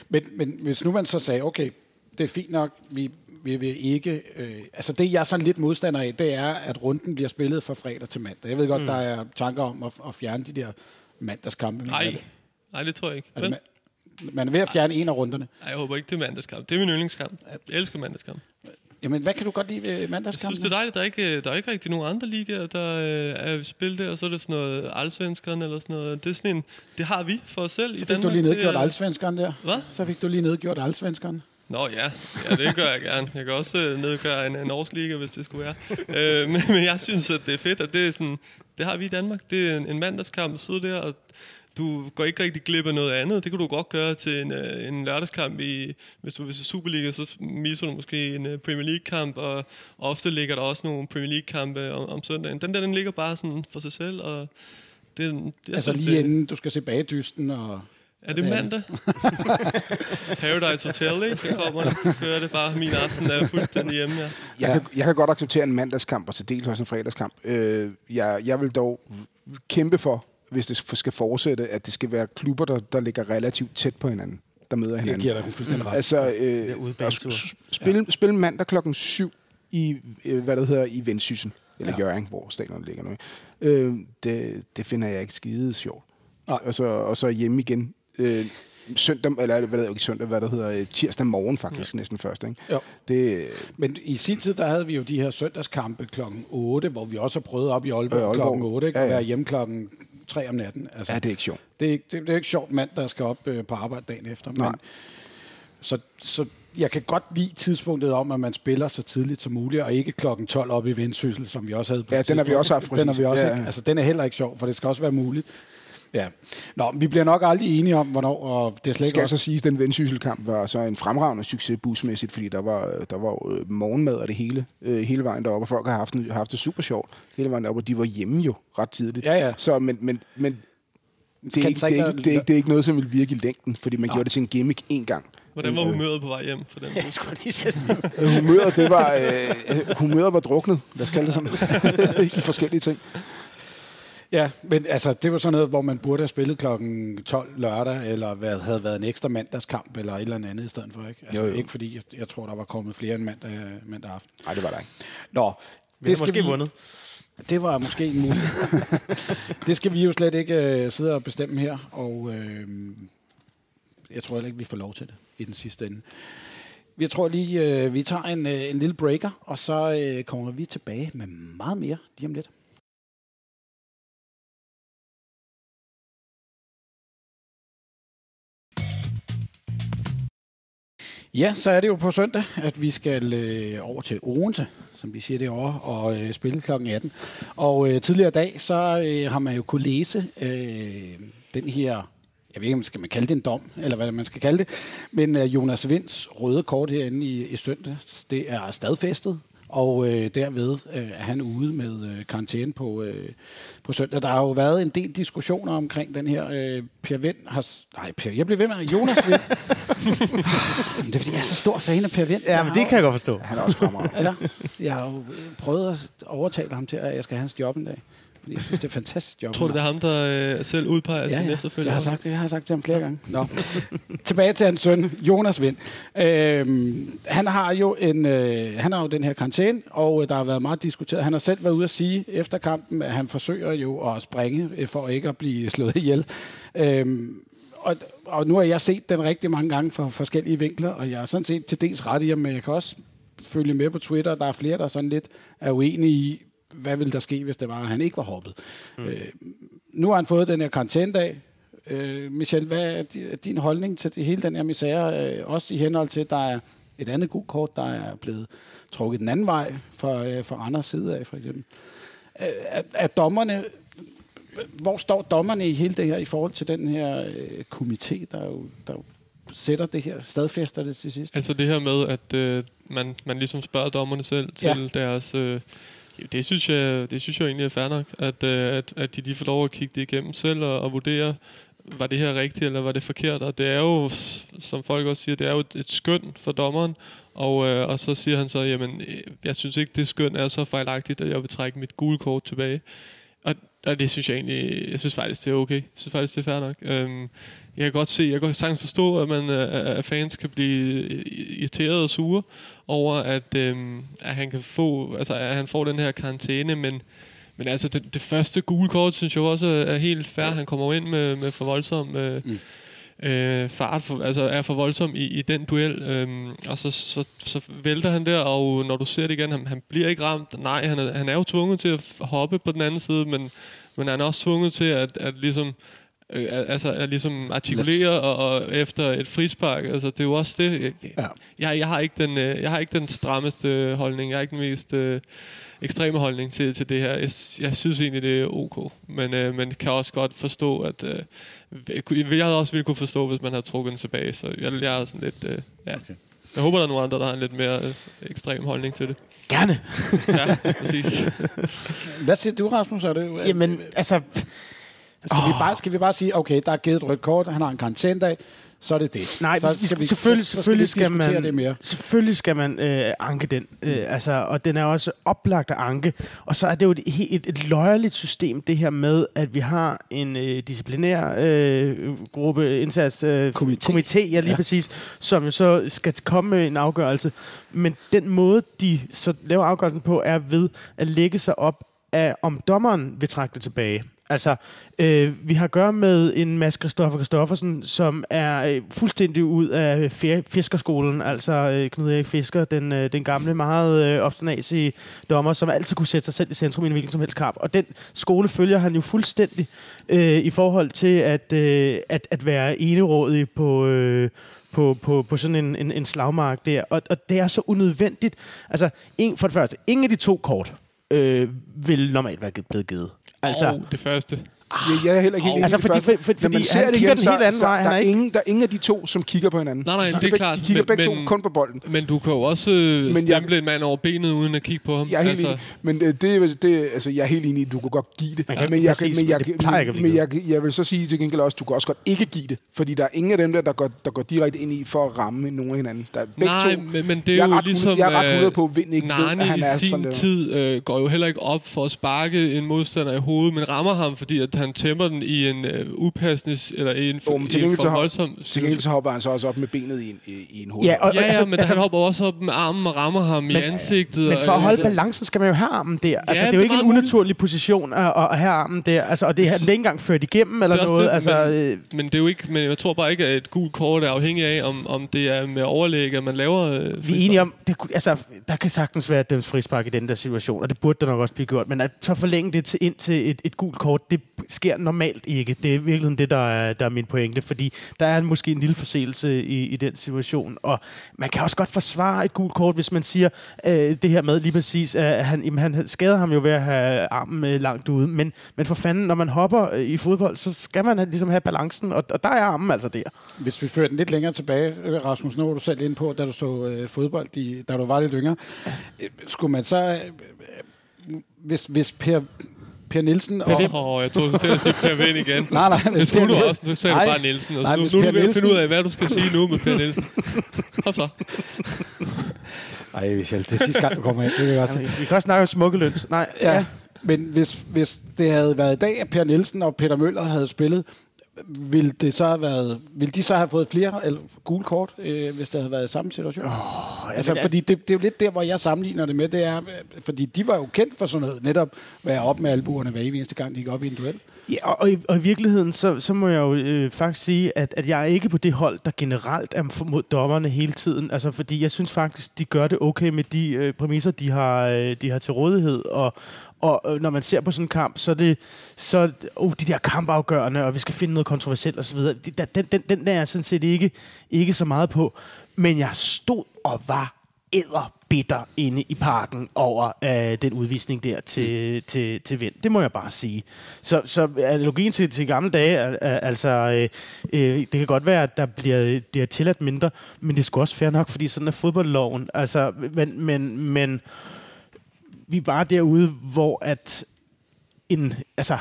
Men, men hvis nu man så sagde, okay, det er fint nok, vi, vi vil ikke... Øh, altså det, jeg er sådan lidt modstander af, det er, at runden bliver spillet fra fredag til mandag. Jeg ved godt, mm. der er tanker om at, at fjerne de der mandagskampe. Nej, det- nej, det tror jeg ikke. Er det, Vel? ma- man er ved at fjerne en af runderne. Nej, jeg håber ikke, det er mandagskamp. Det er min yndlingskamp. Jeg elsker mandagskamp. Jamen, hvad kan du godt lide ved Jeg mandagskampen? synes, det er dejligt. Der er ikke, der er ikke rigtig nogen andre ligaer, der øh, er spil der, og så er det sådan noget allsvenskeren eller sådan noget. Det er sådan en, det har vi for os selv Så i fik Danmark. du lige nedgjort er- allsvenskeren der. Hvad? Så fik du lige nedgjort allsvenskeren. Nå ja, ja det gør jeg gerne. Jeg kan også øh, nedgøre en, en norsk liga, hvis det skulle være. øh, men, men jeg synes, at det er fedt, at det er sådan, det har vi i Danmark. Det er en, en mandagskamp sidde der, og du går ikke rigtig glip af noget andet. Det kan du godt gøre til en, øh, en lørdagskamp. I, hvis du vil se Superliga, så misser du måske en øh, Premier League-kamp, og ofte ligger der også nogle Premier League-kampe om, om søndagen. Den der, den ligger bare sådan for sig selv, og det, det Altså synes, lige det, inden du skal se bagdysten og... er det mandag? Paradise Hotel, ikke? Så kommer det. Så kører det bare min aften, der er fuldstændig hjemme, ja. Jeg, kan, jeg kan godt acceptere en mandagskamp, og til dels også en fredagskamp. Øh, jeg, jeg vil dog kæmpe for, hvis det skal fortsætte, at det skal være klubber, der, der ligger relativt tæt på hinanden, der møder Jeg hinanden. giver dig fuldstændig ret. Altså, øh, udebanetur. og s- s- spil, spil mandag klokken 7 i, øh, hvad der hedder, i Vendsyssel, eller Ja. ja. Jørgen, hvor stadion ligger nu. Øh, det, det finder jeg ikke skide sjovt. Nej. Og så, og så hjemme igen øh, søndag, eller hvad det ikke søndag, hvad der hedder, øh, tirsdag morgen faktisk ja. næsten først. Ikke? Jo. Det, Men i sin tid, der havde vi jo de her søndagskampe klokken 8, hvor vi også har prøvet op i Aalborg, Øh, Aalborg. klokken 8, ikke? Ja, og ja. være hjemme klokken 3 om natten. Altså, ja, det er ikke sjovt. det, er ikke, det, det er ikke sjovt mand, der skal op øh, på arbejde dagen efter. Nej. Men, så, så jeg kan godt lide tidspunktet om, at man spiller så tidligt som muligt, og ikke klokken 12 op i Vendsyssel, som vi også havde på Ja, den har vi også haft, Den har vi også, Ja, ikke? ja. Altså, den er heller ikke sjov, for det skal også være muligt. Ja. Nå, vi bliver nok aldrig enige om, hvornår, og det er slet ikke skal også... så siges, at den vendsysselkamp var så en fremragende succes busmæssigt, fordi der var, der var øh, morgenmad og det hele, øh, hele vejen deroppe, og folk har haft, haft det super sjovt hele vejen deroppe, og de var hjemme jo ret tidligt. Ja, ja. Så, men, men, men det, Kan er ikke, det, er ikke, det, er ikke, det er ikke noget, som vil virke i længden, fordi man Nej. gjorde det til en gimmick én gang. Hvordan var humøret på vej hjem for den? Jeg skulle lige sige. Øh, humøret, det var, øh, humøret var druknet, lad os kalde det sådan, i forskellige ting. Ja, men altså, det var sådan noget, hvor man burde have spillet klokken 12 lørdag, eller hvad, havde været en ekstra mandagskamp, eller et eller andet i stedet for, ikke? Altså, Jo, jo. Ikke fordi, jeg, jeg tror, der var kommet flere end mandag, mandag aften. Nej, det var der ikke. Nå, Vi har måske vundet. Det var måske en mulighed. det skal vi jo slet ikke øh, sidde og bestemme her, og øh, jeg tror heller ikke, vi får lov til det i den sidste ende. Jeg tror lige, øh, vi tager en, øh, en lille breaker, og så øh, kommer vi tilbage med meget mere lige om lidt. Ja, så er det jo på søndag, at vi skal øh, over til Odense, som vi siger derovre, og øh, spille kl. 18. Og øh, tidligere i dag, så øh, har man jo kunne læse øh, den her, jeg ved ikke, om man skal man kalde det en dom, eller hvad man skal kalde det, men øh, Jonas Vinds røde kort herinde i, i søndags, det er stadfæstet, og øh, derved øh, er han ude med øh, karantæne på, øh, på søndag. Der har jo været en del diskussioner omkring den her. Øh, Per Vind har... Nej, Per, jeg bliver ved med Jonas Vind. Det er fordi, jeg er så stor fan af Per Vind. Ja, men det kan jeg godt forstå. Han er også fremragende. Ja, jeg har jo prøvet at overtale ham til, at jeg skal have hans job en dag. Fordi jeg synes, det er fantastisk job. Tror du, det er ham, der øh, selv udpeger ja, sin ja. efterfølger? Jeg har sagt det, jeg har sagt til ham flere gange. Nå. Tilbage til hans søn, Jonas Vind. Øhm, han har jo en, øh, han har jo den her karantæne, og øh, der har været meget diskuteret. Han har selv været ude at sige efter kampen, at han forsøger jo at springe øh, for ikke at blive slået ihjel. Øhm, og, og nu har jeg set den rigtig mange gange fra forskellige vinkler, og jeg er sådan set til dels ret i, men jeg kan også følge med på Twitter. Der er flere, der sådan lidt er uenige i, hvad ville der ske, hvis det var, at han ikke var hoppet. Mm. Øh, nu har han fået den her karantænedag. Øh, Michel, hvad er di- din holdning til det, hele den her misære? Øh, også i henhold til, at der er et andet gult kort, der er blevet trukket den anden vej fra, øh, fra Randers side af, for eksempel. Øh, er, er dommerne... Hvor står dommerne i hele det her i forhold til den her øh, komité, der jo, der jo sætter det her, stadfæster det til sidst? Altså det her med, at øh, man, man ligesom spørger dommerne selv til Ja. deres... Øh, det synes, jeg, det synes jeg egentlig er fair nok, at, øh, at, at de lige får lov at kigge det igennem selv og, og vurdere, var det her rigtigt, eller var det forkert? Og det er jo, som folk også siger, det er jo et, et skøn for dommeren, og, øh, og så siger han så, jamen, øh, jeg synes ikke, det skøn er så fejlagtigt, at jeg vil trække mit gule kort tilbage. Og, og det synes jeg egentlig, jeg synes faktisk, det er okay. Jeg synes faktisk, det er fair nok. Øhm, jeg kan godt se, jeg kan sagtens forstå, at man øh, at fans kan blive irriteret og sure over, at, øhm, at han kan få, altså at han får den her karantæne, men men altså, det, det første gule kort, synes jeg også er helt fair. Han kommer ind med, med for voldsom øh, Mm. øh, fart, for, altså er for voldsom i, i den duel. Øhm, og så, så, så vælter han der, og når du ser det igen, han, han bliver ikke ramt. Nej, han er, han er jo tvunget til at hoppe på den anden side, men, men han er også tvunget til at, at ligesom øh, altså at ligesom artikulere og, og efter et frispark. Altså det er jo også det. Jeg, Ja. jeg, jeg har ikke den øh, jeg har ikke den strammeste holdning. Jeg har ikke den mest øh, ekstreme holdning til, til det her. Jeg, jeg synes egentlig det er ok, men øh, man kan også godt forstå at øh, jeg jeg havde også ville kunne forstå hvis man havde trukket den tilbage. Så jeg, jeg er sådan lidt øh, ja. Okay. Jeg håber der er nogle andre der har en lidt mere øh, ekstrem holdning til det. Gerne. Ja, præcis. Hvad siger du, Rasmus? Er det, Jamen, altså... Skal, vi bare, skal vi bare sige, okay, der er givet et rødt kort, han har en karantænedag, så er det det. Nej, så vi skal, selvfølgelig, så, så selvfølgelig, vi skal man, det mere. selvfølgelig skal man øh, anke den. Øh, altså, og den er også oplagt at anke. Og så er det jo et, et, et løjerligt system, det her med, at vi har en øh, disciplinær øh, gruppe, indsats, øh, Komité. komité, ja lige ja. præcis, som jo så skal komme med en afgørelse. Men den måde, de så laver afgørelsen på, er ved at lægge sig op af, om dommeren vil trække det tilbage. Altså, øh, vi har at gøre med en Mads Christoffer Christoffersen, som er øh, fuldstændig ud af fiskerskolen, altså øh, Knud Erik Fisker, den, øh, den gamle, meget øh, obstinasige dommer, som altid kunne sætte sig selv i centrum i en hvilken som helst kamp. Og den skole følger han jo fuldstændig øh, i forhold til at, øh, at, at være enerådig på... Øh, på, på, på sådan en, en, en slagmark der. Og, og det er så unødvendigt. Altså, en, for det første, ingen af de to kort øh, vil normalt være blevet givet. Altså, oh, det første. Jeg, jeg er heller ikke helt Altså, enig fordi- for- for- Når man fordi ser han det kigger igen, den helt anden vej. Der er er, ikke- ingen, der er ingen af de to, som kigger på hinanden. Nej, nej, de det er klart, De kigger men- begge to men- kun på bolden. Men du kan jo også øh, jeg- stemple en mand over benet, uden at kigge på ham. Jeg er helt altså, men øh, det, er- det, altså, jeg er helt enig du kan godt give det. Man kan- men jeg, præcis, men jeg, men men, jeg, jeg vil så sige til gengæld også, at du kan også godt ikke give det. Fordi der er ingen af dem der, der går, der går direkte ind i for at ramme nogen af hinanden. Der er begge Nej, to. men, men det er jeg, er jo ret, ligesom... jeg er ret øh, 100 på, at Vind ikke ved, Narni at han i er sin sådan tid øh, går jo heller ikke op for at sparke en modstander i hovedet, men rammer ham, fordi at han tæmmer den i en øh, upassende, eller i en, Jo, men til i en for voldsom Til gengæld så hopper han så også op med benet i en, i, i en hoved. Ja, og, Ja, ja, altså, men altså, han hopper også op med armen og rammer ham men, i ansigtet. Men for og, at holde altså- balancen skal man jo have armen der. Altså, Ja, det er jo det ikke en unaturlig position at, at have armen der. Altså, og det er det er ikke engang ført igennem eller Det noget. det, altså, men- øh, Men det er jo ikke, men jeg tror bare ikke, at et gult kort er afhængig af, om, om det er med overlæg, at man laver... Øh, vi er enige om, det, altså, der kan sagtens være dømt frispark i den der situation, og det burde der nok også blive gjort. Men at så forlænge det til, ind til et, et gult kort, det sker normalt ikke. Det er virkelig det, der er, der er min pointe, fordi der er måske en lille forseelse i, i den situation. Og man kan også godt forsvare et gult kort, hvis man siger øh, det her med lige præcis, at han, jamen, han skader ham jo ved at have armen øh, langt ude. Men, men for fanden, når man hopper øh, i fodbold, så skal man ligesom have balancen, og, og der er armen altså der. Hvis vi fører den lidt længere tilbage, Rasmus, nu var du selv ind på, da du så øh, fodbold, i, da du var lidt yngre. Øh, skulle man så, øh, hvis, hvis Per, per Nielsen og... Åh, oh, jeg troede til at sige Per Vind igen. Nej, nej, Det skulle Per du også. Nu sagde Nej. du bare Nielsen. Og Nej, så nu, nu er Per du ved at finde Nielsen- ud af, hvad du skal sige nu med Per Nielsen. Hop så. Ej, Michel, det er sidste gang, du kommer ind. Det vil jeg. Jamen, vi kan også snakke om smukkeløns. Nej, Ja, men hvis, hvis det havde været i dag, at Per Nielsen og Peter Møller havde spillet, ville, det så have været, ville de så have fået flere eller, gule kort, øh, hvis det havde været i samme situation? Oh, altså, fordi det, det er jo lidt der, hvor jeg sammenligner det med, det er, øh, fordi de var jo kendt for sådan noget, netop være op med albuerne hver eneste gang, de gik op i en duel. Ja, og, og, i, og i virkeligheden, så, så må jeg jo øh, faktisk sige, at, at jeg er ikke på det hold, der generelt er mod dommerne hele tiden. Altså, fordi jeg synes faktisk, de gør det okay med de øh, præmisser, de har, øh, de har til rådighed. Og, og øh, når man ser på sådan en kamp, så er det så, oh, de der kampafgørende, og vi skal finde noget kontroversielt osv. Det- Den, den, den der er jeg sådan set ikke, ikke så meget på. Men jeg stod og var æderbitter inde i parken over øh, den udvisning der til, mm. til, til Vind. Det må jeg bare sige. Så, så analogien til, til gamle dage, er, er, altså, øh, øh, det kan godt være, at der bliver, bliver tilladt mindre, men det er sgu også fair nok, fordi sådan er fodboldloven. Altså, men, men, men vi er bare derude, hvor at en, altså,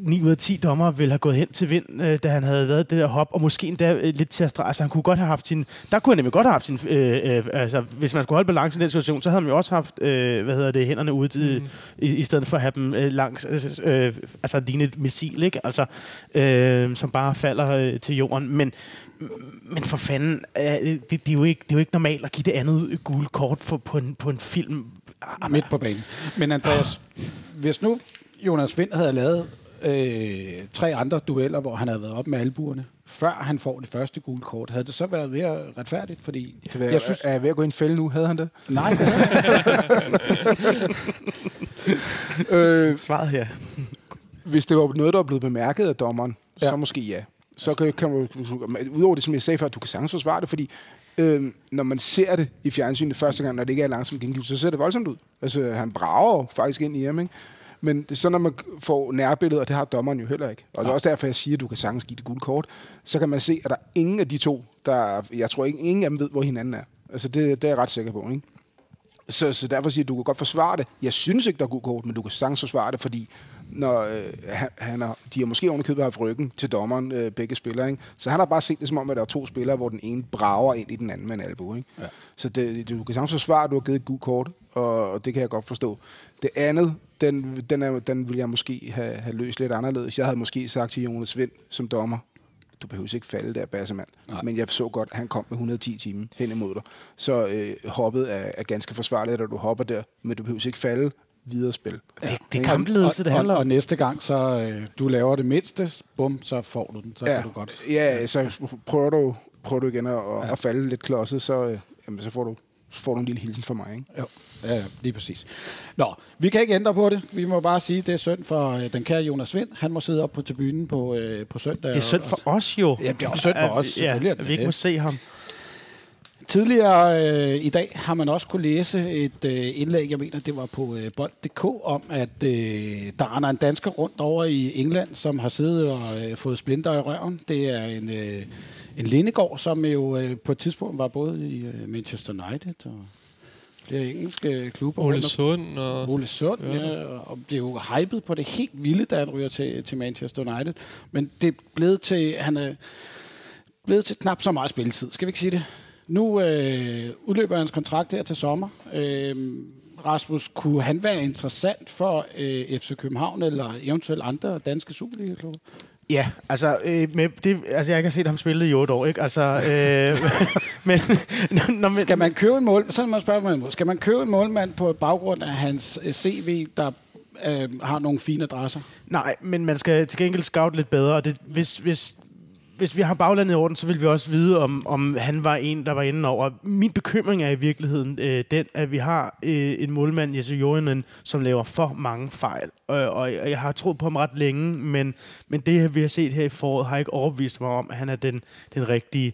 9 ud af 10 dommer ville have gået hen til Vind, øh, da han havde lavet det der hop, og måske endda øh, lidt til at strege. Altså, han kunne godt have haft sin... Der kunne han nemlig godt have haft sin... Øh, øh, altså, hvis man skulle holde balance i den situation, så havde man jo også haft, øh, hvad hedder det, hænderne ude, mm. i, i stedet for at have dem øh, langs... Øh, øh, altså, ligne et missil, ikke? Altså, øh, som bare falder øh, til jorden. Men, men for fanden, øh, det, det, er jo ikke, det er jo ikke normalt at give det andet gule kort for, på, en, på en film. midt på banen. Men Andreas, hvis nu Jonas Vind havde lavet øh, tre andre dueller, hvor han havde været op med albuerne, før han får det første gule kort, havde det så været mere retfærdigt? Fordi Det jeg jeg synes, er jeg ved at gå i en fælde nu? Havde han det? nej, det øh, Svaret her. hvis det var noget, der var blevet bemærket af dommeren, ja. Så måske ja. Så kan, kan man, men udover det, som jeg sagde før, du kan sagtens forsvare det, fordi øh, når man ser det i fjernsynet første gang, når det ikke er langsom gengivelse, så ser det voldsomt ud. Altså, han brager faktisk ind i hjem, ikke? Men det er så, når man får nærbilledet, og det har dommeren jo heller ikke. Og det er også derfor, jeg siger, at du kan sagtens give det gule kort. Så kan man se, at der er ingen af de to, der er, jeg tror ikke, ingen af dem ved, hvor hinanden er. Altså, det, det er jeg ret sikker på, ikke? Så, så derfor siger jeg, at du kan godt forsvare det. Jeg synes ikke, der er god kort, men du kan sagtens forsvare det, fordi når, øh, han, han har, de har måske ovenikøbet haft ryggen til dommeren, øh, begge spillere. Ikke? Så han har bare set det som om, at der er to spillere, hvor den ene brager ind i den anden med en albu. Ikke? Ja. Så det, du kan sagtens forsvare, at du har givet et gult kort, og, og det kan jeg godt forstå. Det andet, den, den, er, den vil jeg måske have, have løst lidt anderledes. Jeg havde måske sagt til Jonas Vind som dommer, du behøver ikke falde der, Bassemand. Men jeg så godt, at han kom med 110 timer hen imod dig. Så øh, hoppet er, er ganske forsvarligt, at du hopper der, men du behøver ikke falde videre spil. Det, det er kampledelse, det og, handler og, og om. næste gang, så øh, du laver det mindste, bum, så får du den. Så ja, kan du godt. ja, så prøver du, prøver du igen at, ja. Ja. at falde lidt klodset, så, øh, jamen, så, får du, så får du en lille hilsen fra mig. Ikke? Jo, ja, ja, lige præcis. Nå, vi kan ikke ændre på det. Vi må bare sige, at det er synd for øh, den kære Jonas Vind. Han må sidde op på tribunen på, øh, på søndag. Det er synd og- for os jo. Ja, det er også synd for os, Ja, vi ikke må se ham. Tidligere øh, i dag har man også kunne læse et øh, indlæg, jeg mener, det var på øh, bold.dk, om at øh, der render en dansker rundt over i England, som har siddet og øh, fået splinter i røven. Det er en, øh, en Lindegård, som jo øh, på et tidspunkt var både i øh, Manchester United og flere engelske klubber. Ole Sund og... Ole Sund, Ja. ja, og blev hypet på det helt vilde, da han ryger til, til Manchester United. Men det er blevet til, han er blevet til knap så meget spilletid. Skal vi ikke sige det? Nu øh, udløber hans kontrakt her til sommer. Øh, Rasmus, kunne han være interessant for øh, FC København eller eventuelt andre danske Superliga-klubber? Ja, altså, øh, med det, altså jeg kan se ham spille i otte år, ikke? Altså, øh, men, når, når, Skal man købe en mål? Så må jeg spørge. Skal man købe en målmand på baggrund af hans øh, CV, der øh, har nogle fine adresser? Nej, men man skal til gengæld scout lidt bedre, og det, hvis, hvis, hvis vi har baglandet i orden, så vil vi også vide, om, om han var en, der var inde over. Min bekymring er i virkeligheden øh, den, at vi har øh, en målmand, Jesse Jorinen, som laver for mange fejl. Og, og jeg har troet på ham ret længe, men, men det, vi har set her i foråret, har ikke overbevist mig om, at han er den, den rigtige.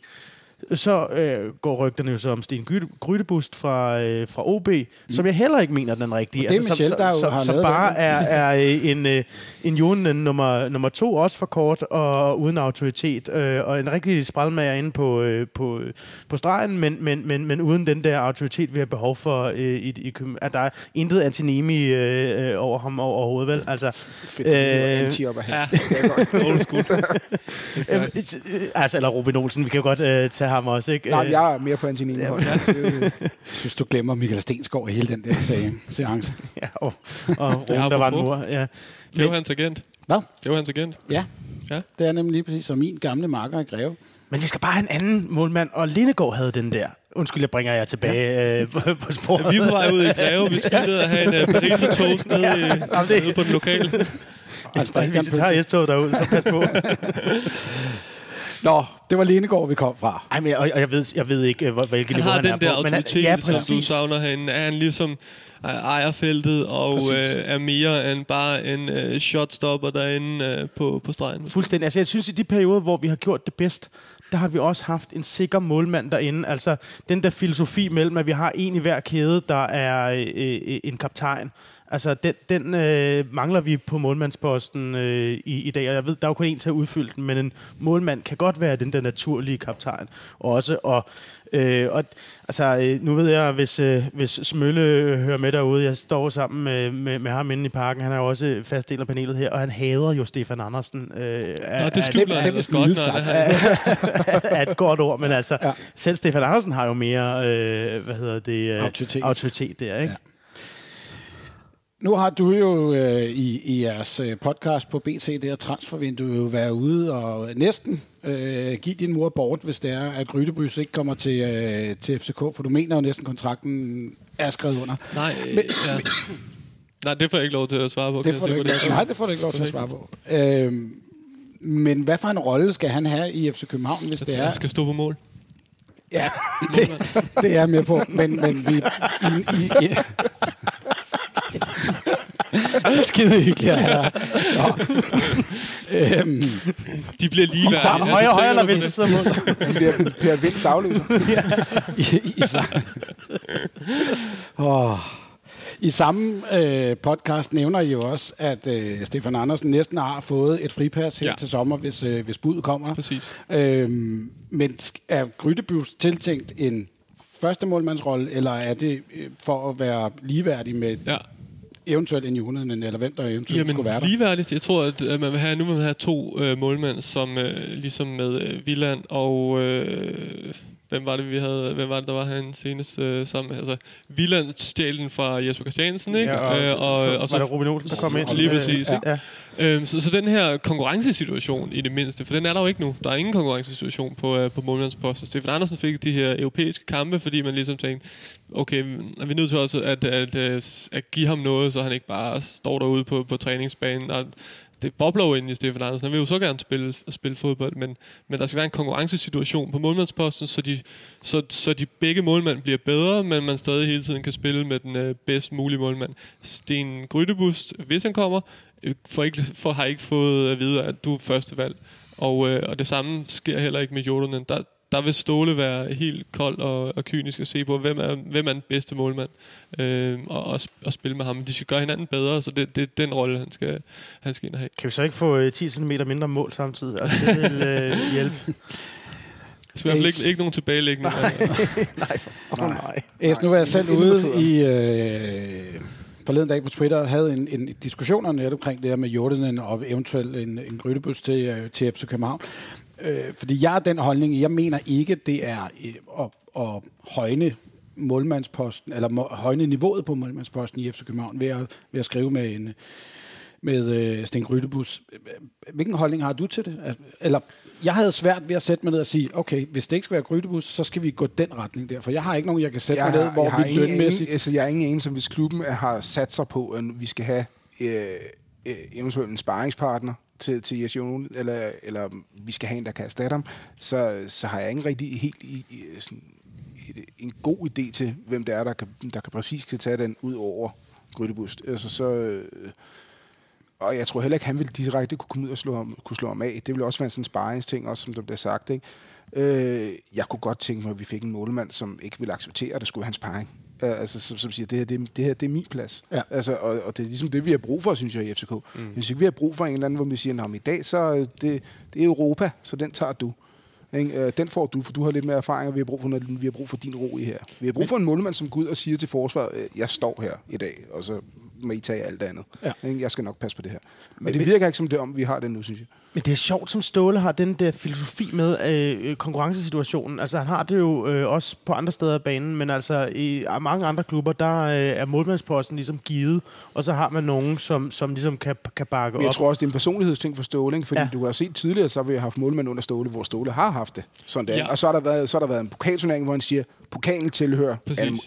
Så øh, går rygterne jo så om Sten Gry- Grydebust fra, øh, fra OB, mm. som jeg heller ikke mener er den rigtige. Og det er som, Michel, der jo som, har som bare den. er, er øh, en, øh, en Jonen nummer, nummer to, også for kort og uden autoritet. Øh, og en rigtig spralmager inde på, øh, på, på stregen, men, men, men, men uden den der autoritet, vi har behov for. Øh, i, i, at der er intet antinemi øh, øh, over ham overhovedet, vel? Altså, Fedt, øh, anti op af Ja, Det er godt. old school. øh, altså, eller Robin Olsen, vi kan jo godt øh, tage ham også, ikke? Nej, Øh, jeg er mere på Antonini. Ja, Jeg synes, du glemmer Michael Stensgaard i hele den der se- seance. Ja, og, og Rune, Ja, der var en mor. Ja. Det var hans agent. Hvad? Det var hans agent. Ja, Ja. det er nemlig lige præcis som min gamle marker i Greve. Men vi skal bare have en anden målmand, og Lindegård havde den der. Undskyld, jeg bringer jer tilbage ja. øh, på, på sporet. Vi er på vej ud i Greve. Vi skal ned og have en uh, Pariser toast nede, i, Jamen, det- nede på den lokale. Altså, Hvis vi tager S-toget derud, så pas på. Nå, det var Lenegård, vi kom fra. Ej, men, og, og jeg, ved, jeg ved ikke, hvilket Han niveau har han den er der på. men han- autoritet, ja, som du savner herinde. Er han ligesom øh, ejer feltet og øh, er mere end bare en øh, shotstopper derinde øh, på, på stregen. Fuldstændig. Altså, jeg synes, i de perioder, hvor vi har gjort det bedst, der har vi også haft en sikker målmand derinde. Altså, den der filosofi mellem, at vi har en i hver kæde, der er øh, øh, en kaptajn. Altså, den, den øh, mangler vi på målmandsposten øh, i, i dag. Og jeg ved, der er jo kun en til at udfylde den, men en målmand kan godt være den der naturlige kaptajn også. Og, øh, og altså, øh, nu ved jeg, hvis, øh, hvis Smølle hører med derude, jeg står sammen med, med, med ham inde i parken, han er jo også fast del af panelet her, og han hader jo Stefan Andersen. Øh, Nå, det af- det- han mildt godt, er et godt ord, men altså, ja. selv Stefan Andersen har jo mere, øh, hvad hedder det? Øh, Autoritet. Autoritet der, ikke? Ja. Nu har du jo øh, i, i jeres øh, podcast på BT, det her transfervindue, jo været ude og næsten øh, give din mor bort, hvis det er, at Grydebys ikke kommer til, øh, til FCK, for du mener jo næsten, kontrakten er skrevet under. Nej, Men- ja. Nej, det får jeg ikke lov til at svare på. Det jeg får du se ikke til. Nej, det får du ikke lov til at svare på. Øhm, men hvad for en rolle skal han have i FC København, hvis det Jeg er? skal stå på mål. Ja, det, det er jeg med på. Men, men vi... I, i, i, det skide hyggeligt at have. Øhm, De bliver lige værdige. Højre, højre eller venstre side målet. Han bliver Per Vinds afløser. i, i, samme, oh. I samme øh, podcast nævner I jo også, at øh, Stefan Andersen næsten har fået et fripas her ja. Til sommer, hvis, øh, hvis budet kommer. Præcis. Øhm, men er Grydebus tiltænkt en første målmandsrolle, eller er det øh, for at være ligeværdig med Ja. Eventuelt en Jonen, eller hvem der eventuelt Jamen, skulle være der? ligeværdigt. Jeg tror, at øh, man vil have, nu vil man have to øh, målmænd, som øh, ligesom med øh, Villand og... Øh, hvem var det, vi havde? Hvem var det, der var herinde senest øh, sammen? Altså, Villand stjal den fra Jesper Christiansen, ikke? Ja, og, øh, og, så, og var det Robin Olsen, der kom ind? Lige Øh, præcis, ikke? Ja. Øhm, så, så den her konkurrencesituation i det mindste, for den er der jo ikke nu. Der er ingen konkurrencesituation på, øh, på målmandsposten. Altså, Stefan Andersen fik de her europæiske kampe, fordi man ligesom tænkte, okay, er vi nødt til også at, at, at, at give ham noget, så han ikke bare står derude på, på træningsbanen. Og det bobler jo ind i Stefan Andersen. Han vil jo så gerne spille, spille fodbold, men, men der skal være en konkurrencesituation på målmandsposten, så de, så, så de begge målmænd bliver bedre, men man stadig hele tiden kan spille med den øh, bedst mulige målmand. Sten Grydebust, hvis han kommer, øh, får ikke, får, har ikke fået at vide, at du er første valg. Og, øh, og det samme sker heller ikke med Jordanen. Der, der vil Ståle være helt kold og, og kynisk at se på, hvem er, hvem er den bedste målmand, øh, og, og, og spille med ham. De skal gøre hinanden bedre, så det, det er den rolle, han skal, han skal ind og have. Kan vi så ikke få øh, 10 cm mindre mål samtidig? Altså, det vil øh, hjælpe. Så i hvert fald ikke, ikke nogen tilbagelæggende. nej, oh, nej. Æs, nu var jeg selv ude i øh, forleden dag på Twitter havde en, en diskussion om omkring det her med Jordanen og eventuelt en, en grydebus til, øh, til FC København. Øh, fordi jeg har den holdning, jeg mener ikke, det er øh, at, at højne målmandsposten, eller må, højne niveauet på målmandsposten i FC København ved at, ved at skrive med en med øh, Sten Grydebus. Hvilken holdning har du til det? Altså, eller, jeg havde svært ved at sætte mig ned og sige, okay, hvis det ikke skal være Grydebus, så skal vi gå den retning der. For jeg har ikke nogen, jeg kan sætte jeg mig ned, har, hvor jeg vi ingen, lønmæssigt... ingen, altså, jeg er ingen en, som hvis klubben har sat sig på, at vi skal have øh, øh, eventuelt en sparringspartner til, til Jes Jon, eller, eller vi skal have en, der kan erstatte ham, så, så har jeg ikke rigtig helt i, i, sådan, et, en god idé til, hvem det er, der kan, der kan præcis kan tage den ud over Grydebus. Altså, så, øh, og jeg tror heller ikke, han ville direkte kunne komme ud og slå ham, kunne slå ham af. Det ville også være sådan en sparringsting, også som der bliver sagt. Ikke? Øh, jeg kunne godt tænke mig, at vi fik en målmand, som ikke ville acceptere, at det skulle have en sparring. Uh, altså, som, som siger, det her, det, det her, det er min plads. Ja. Altså, og, og det er ligesom det, vi har brug for, synes jeg, i FCK. Mm. Jeg synes ikke, vi har brug for en eller anden, hvor vi siger, at i dag, så det, det er Europa, så den tager du. Ikke? Uh, den får du, for du har lidt mere erfaring, og vi har brug for, noget, vi har brug for din ro i her. Vi har brug for en målmand, som går ud og siger til forsvaret, øh, jeg står her i dag, og så må I tage alt andet. Ja. Jeg skal nok passe på det her. Men, Men det det- virker ikke som det om, vi har det nu, synes jeg. Men det er sjovt, som Ståle har den der filosofi med øh, konkurrencesituationen. Altså, han har det jo øh, også på andre steder af banen, men altså i mange andre klubber, der øh, er målmandsposten ligesom givet, og så har man nogen, som, som ligesom kan, kan bakke Men jeg op. tror også, det er en personlighedsting for Ståle, ikke? fordi Ja. du har set tidligere, så har vi haft målmænd under Ståle, hvor Ståle har haft det. Sådan der. Ja. Og så har, der været, så har der været en pokalturnering, hvor han siger, pokalen tilhører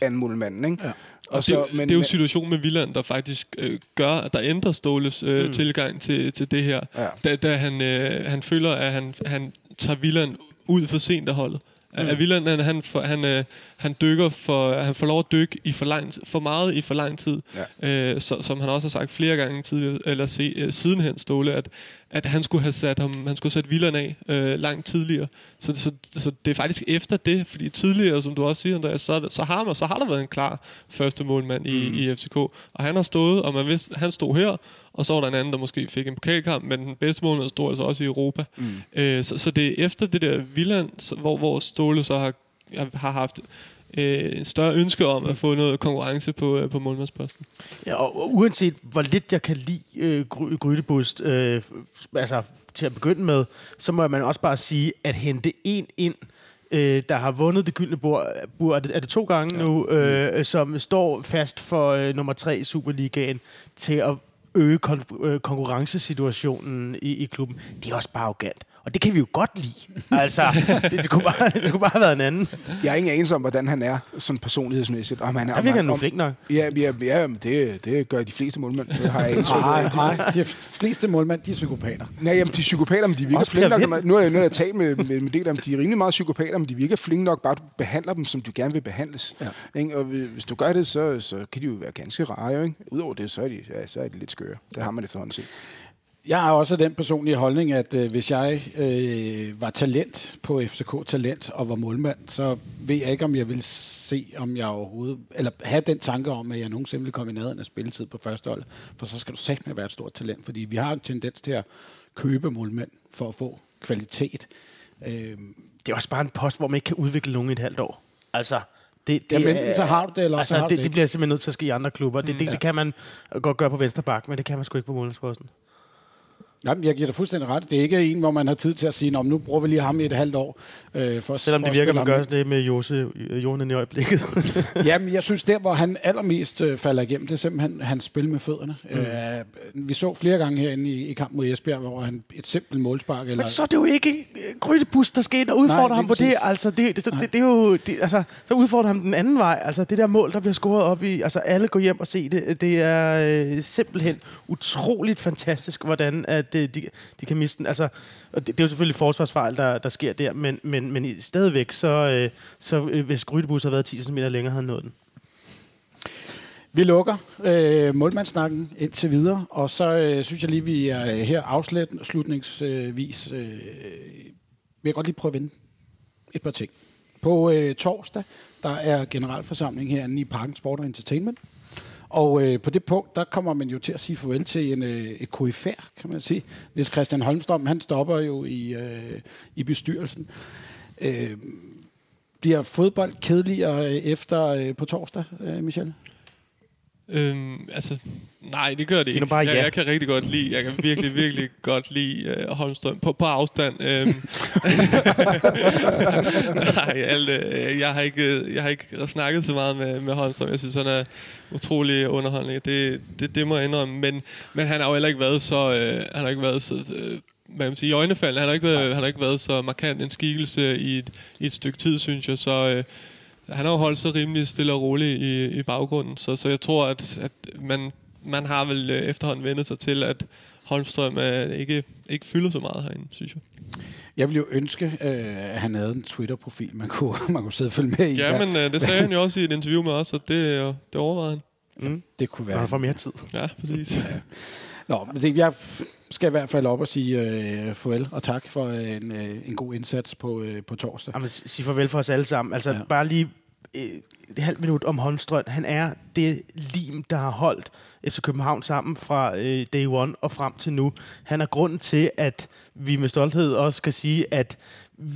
anden målmanden. Ikke? Ja. Og det, men, det er jo situationen med Villand, der faktisk øh, gør, at der ændrer Ståles øh, mm. tilgang til, til det her. Ja. Da, da han, øh, han føler, at han, han tager Villand ud for sent af holdet. Mm. At Villand, han, han, han, øh, han dykker for, han får lov at dykke i for, lang, for meget i for lang tid. Ja. Øh, så, som han også har sagt flere gange tidligere, eller se, øh, sidenhen Ståle, at, at han skulle have sat ham, han skulle have sat Villand af øh, langt tidligere. Så, så, så, det er faktisk efter det, fordi tidligere, som du også siger, Andreas, så, så, har, man, så har der været en klar første målmand i, mm. i FCK. Og han har stået, og man vidste, han stod her, og så var der en anden, der måske fik en pokalkamp, men den bedste målmand stod altså også i Europa. Mm. Øh, så, så det er efter det der Villand, hvor, hvor Ståle så har, har haft øh, større ønske om at få noget konkurrence på, øh, på målmandsposten. Ja, og, og uanset hvor lidt jeg kan lide øh, Gry- Grydebust, øh, altså til at begynde med, så må man også bare sige, at hente en ind, øh, der har vundet det gyldne bord, bord er, det, er det to gange ja. nu, øh, som står fast for øh, nummer tre i Superligaen, til at øge kon- øh, konkurrencesituationen i, i klubben. Det er også bare arrogant. Og det kan vi jo godt lide. Altså, det, det, skulle bare, det skulle bare have været en anden. Jeg er ingen anelse om, hvordan han er sådan personlighedsmæssigt. Om han er, Der om virker han nu om, flink nok. Ja, ja, ja men det, det gør de fleste målmænd. Det har jeg Nej, nej, de fleste målmænd, de er psykopater. Nej, jamen, de er psykopater, men de virker flinke Per nok. Vind. Nu har jeg, nu har jeg talt med, med, med del af dem. De er rimelig meget psykopater, men de virker flinke nok. Bare du behandler dem, som du gerne vil behandles. Ja. Ikke? Og hvis du gør det, så, så kan de jo være ganske rare. Ikke? Udover det, så er, de, ja, så er de lidt skøre. Det har man efterhånden set. Jeg har også den personlige holdning, at øh, hvis jeg øh, var talent på FCK Talent og var målmand, så ved jeg ikke, om jeg vil se, om jeg overhovedet, eller have den tanke om, at jeg nogensinde vil komme i nærheden af spilletid på første hold. For så skal du sagt med være et stort talent, fordi vi har en tendens til at købe målmænd for at få kvalitet. Øh, Det er også bare en post, hvor man ikke kan udvikle nogen i et halvt år. Altså, det, det Jamen, enten så har du det, eller altså, så har du det, det det ikke. bliver simpelthen nødt til at ske i andre klubber. Det, det, Ja. det kan man godt gøre på venstre bak, men det kan man sgu ikke på målmandsposten. Jamen, jeg giver dig fuldstændig ret. Det er ikke en, hvor man har tid til at sige, "Nå, men nu bruger vi lige ham i et halvt år. Øh, for, Selvom for det virker, man gør ind." det med Jose, Jonen i øjeblikket. Jamen, jeg synes, der, hvor han allermest øh, falder igennem, det er simpelthen hans spil med fødderne. Mm. Øh, vi så flere gange herinde i, i kampen mod Esbjerg, hvor han et simpelt målspark. Eller, men så er det jo ikke øh, Grydebus, der skal ind og udfordre Nej, ham på det. Altså, det, det, det, det, er jo, det, altså, så udfordrer ham den anden vej. Altså, det der mål, der bliver scoret op i, altså alle går hjem og se det. Det er øh, simpelthen utroligt fantastisk, hvordan at, det, de, de kan miste den. Altså, og det, det er jo selvfølgelig forsvarsfejl, der, der sker der, men, men, men i- stadigvæk, så, øh, så øh, hvis Grydebus havde været 10 cm længere, havde han nået den. Vi lukker øh, målmandssnakken indtil videre, og så øh, synes jeg lige, vi er her afslutningsvis. Øh, vil jeg godt lige prøve at vende et par ting. På øh, torsdag, der er generalforsamling herinde i Parken Sport og Entertainment. Og øh, på det punkt, der kommer man jo til at sige farvel til en, øh, et KFR, kan man sige. Niels Christian Holmstrøm, han stopper jo i, øh, i bestyrelsen. Øh, bliver fodbold kedeligere øh, efter øh, på torsdag, øh, Michel? Øhm, altså, nej, det gør det Sig ikke. bare jeg, ja. jeg kan rigtig godt lide, jeg kan virkelig, virkelig godt lide uh, Holmstrøm på, på afstand. Øhm. nej, alt, øh, jeg, har ikke, øh, jeg har ikke snakket så meget med, med Holmstrøm. Jeg synes, han er utrolig underholdende. Det, det, det må jeg indrømme. Men, men han har jo heller ikke været så... Øh, han har ikke været så... Øh, hvad man sige, i øjnefald. Han har ikke været, han har ikke været så markant en skikkelse i et, i et stykke tid, synes jeg. Så øh, han har jo holdt sig rimelig stille og roligt i, i baggrunden. Så, så jeg tror, at, at man, man har vel øh, efterhånden vendt sig til, at Holmstrøm øh, ikke, ikke fylder så meget herinde, synes jeg. Jeg ville jo ønske, øh, at han havde en Twitter-profil, man kunne, man kunne sidde og følge med i. Ja, men øh, det sagde han jo også i et interview med os, at det, øh, det overvejede han. Mm. det kunne Når han være. får mere tid. Ja, præcis. Nå, men det, jeg skal i hvert fald op og sige øh, farvel og tak for en, øh, en god indsats på, øh, på torsdag. Jamen, sig farvel for os alle sammen. Altså, Ja. ja. bare lige Øh, et halvt minut om Holmstrøm. Han er det lim, der har holdt FC København sammen fra øh, day one og frem til nu. Han er grunden til, at vi med stolthed også kan sige, at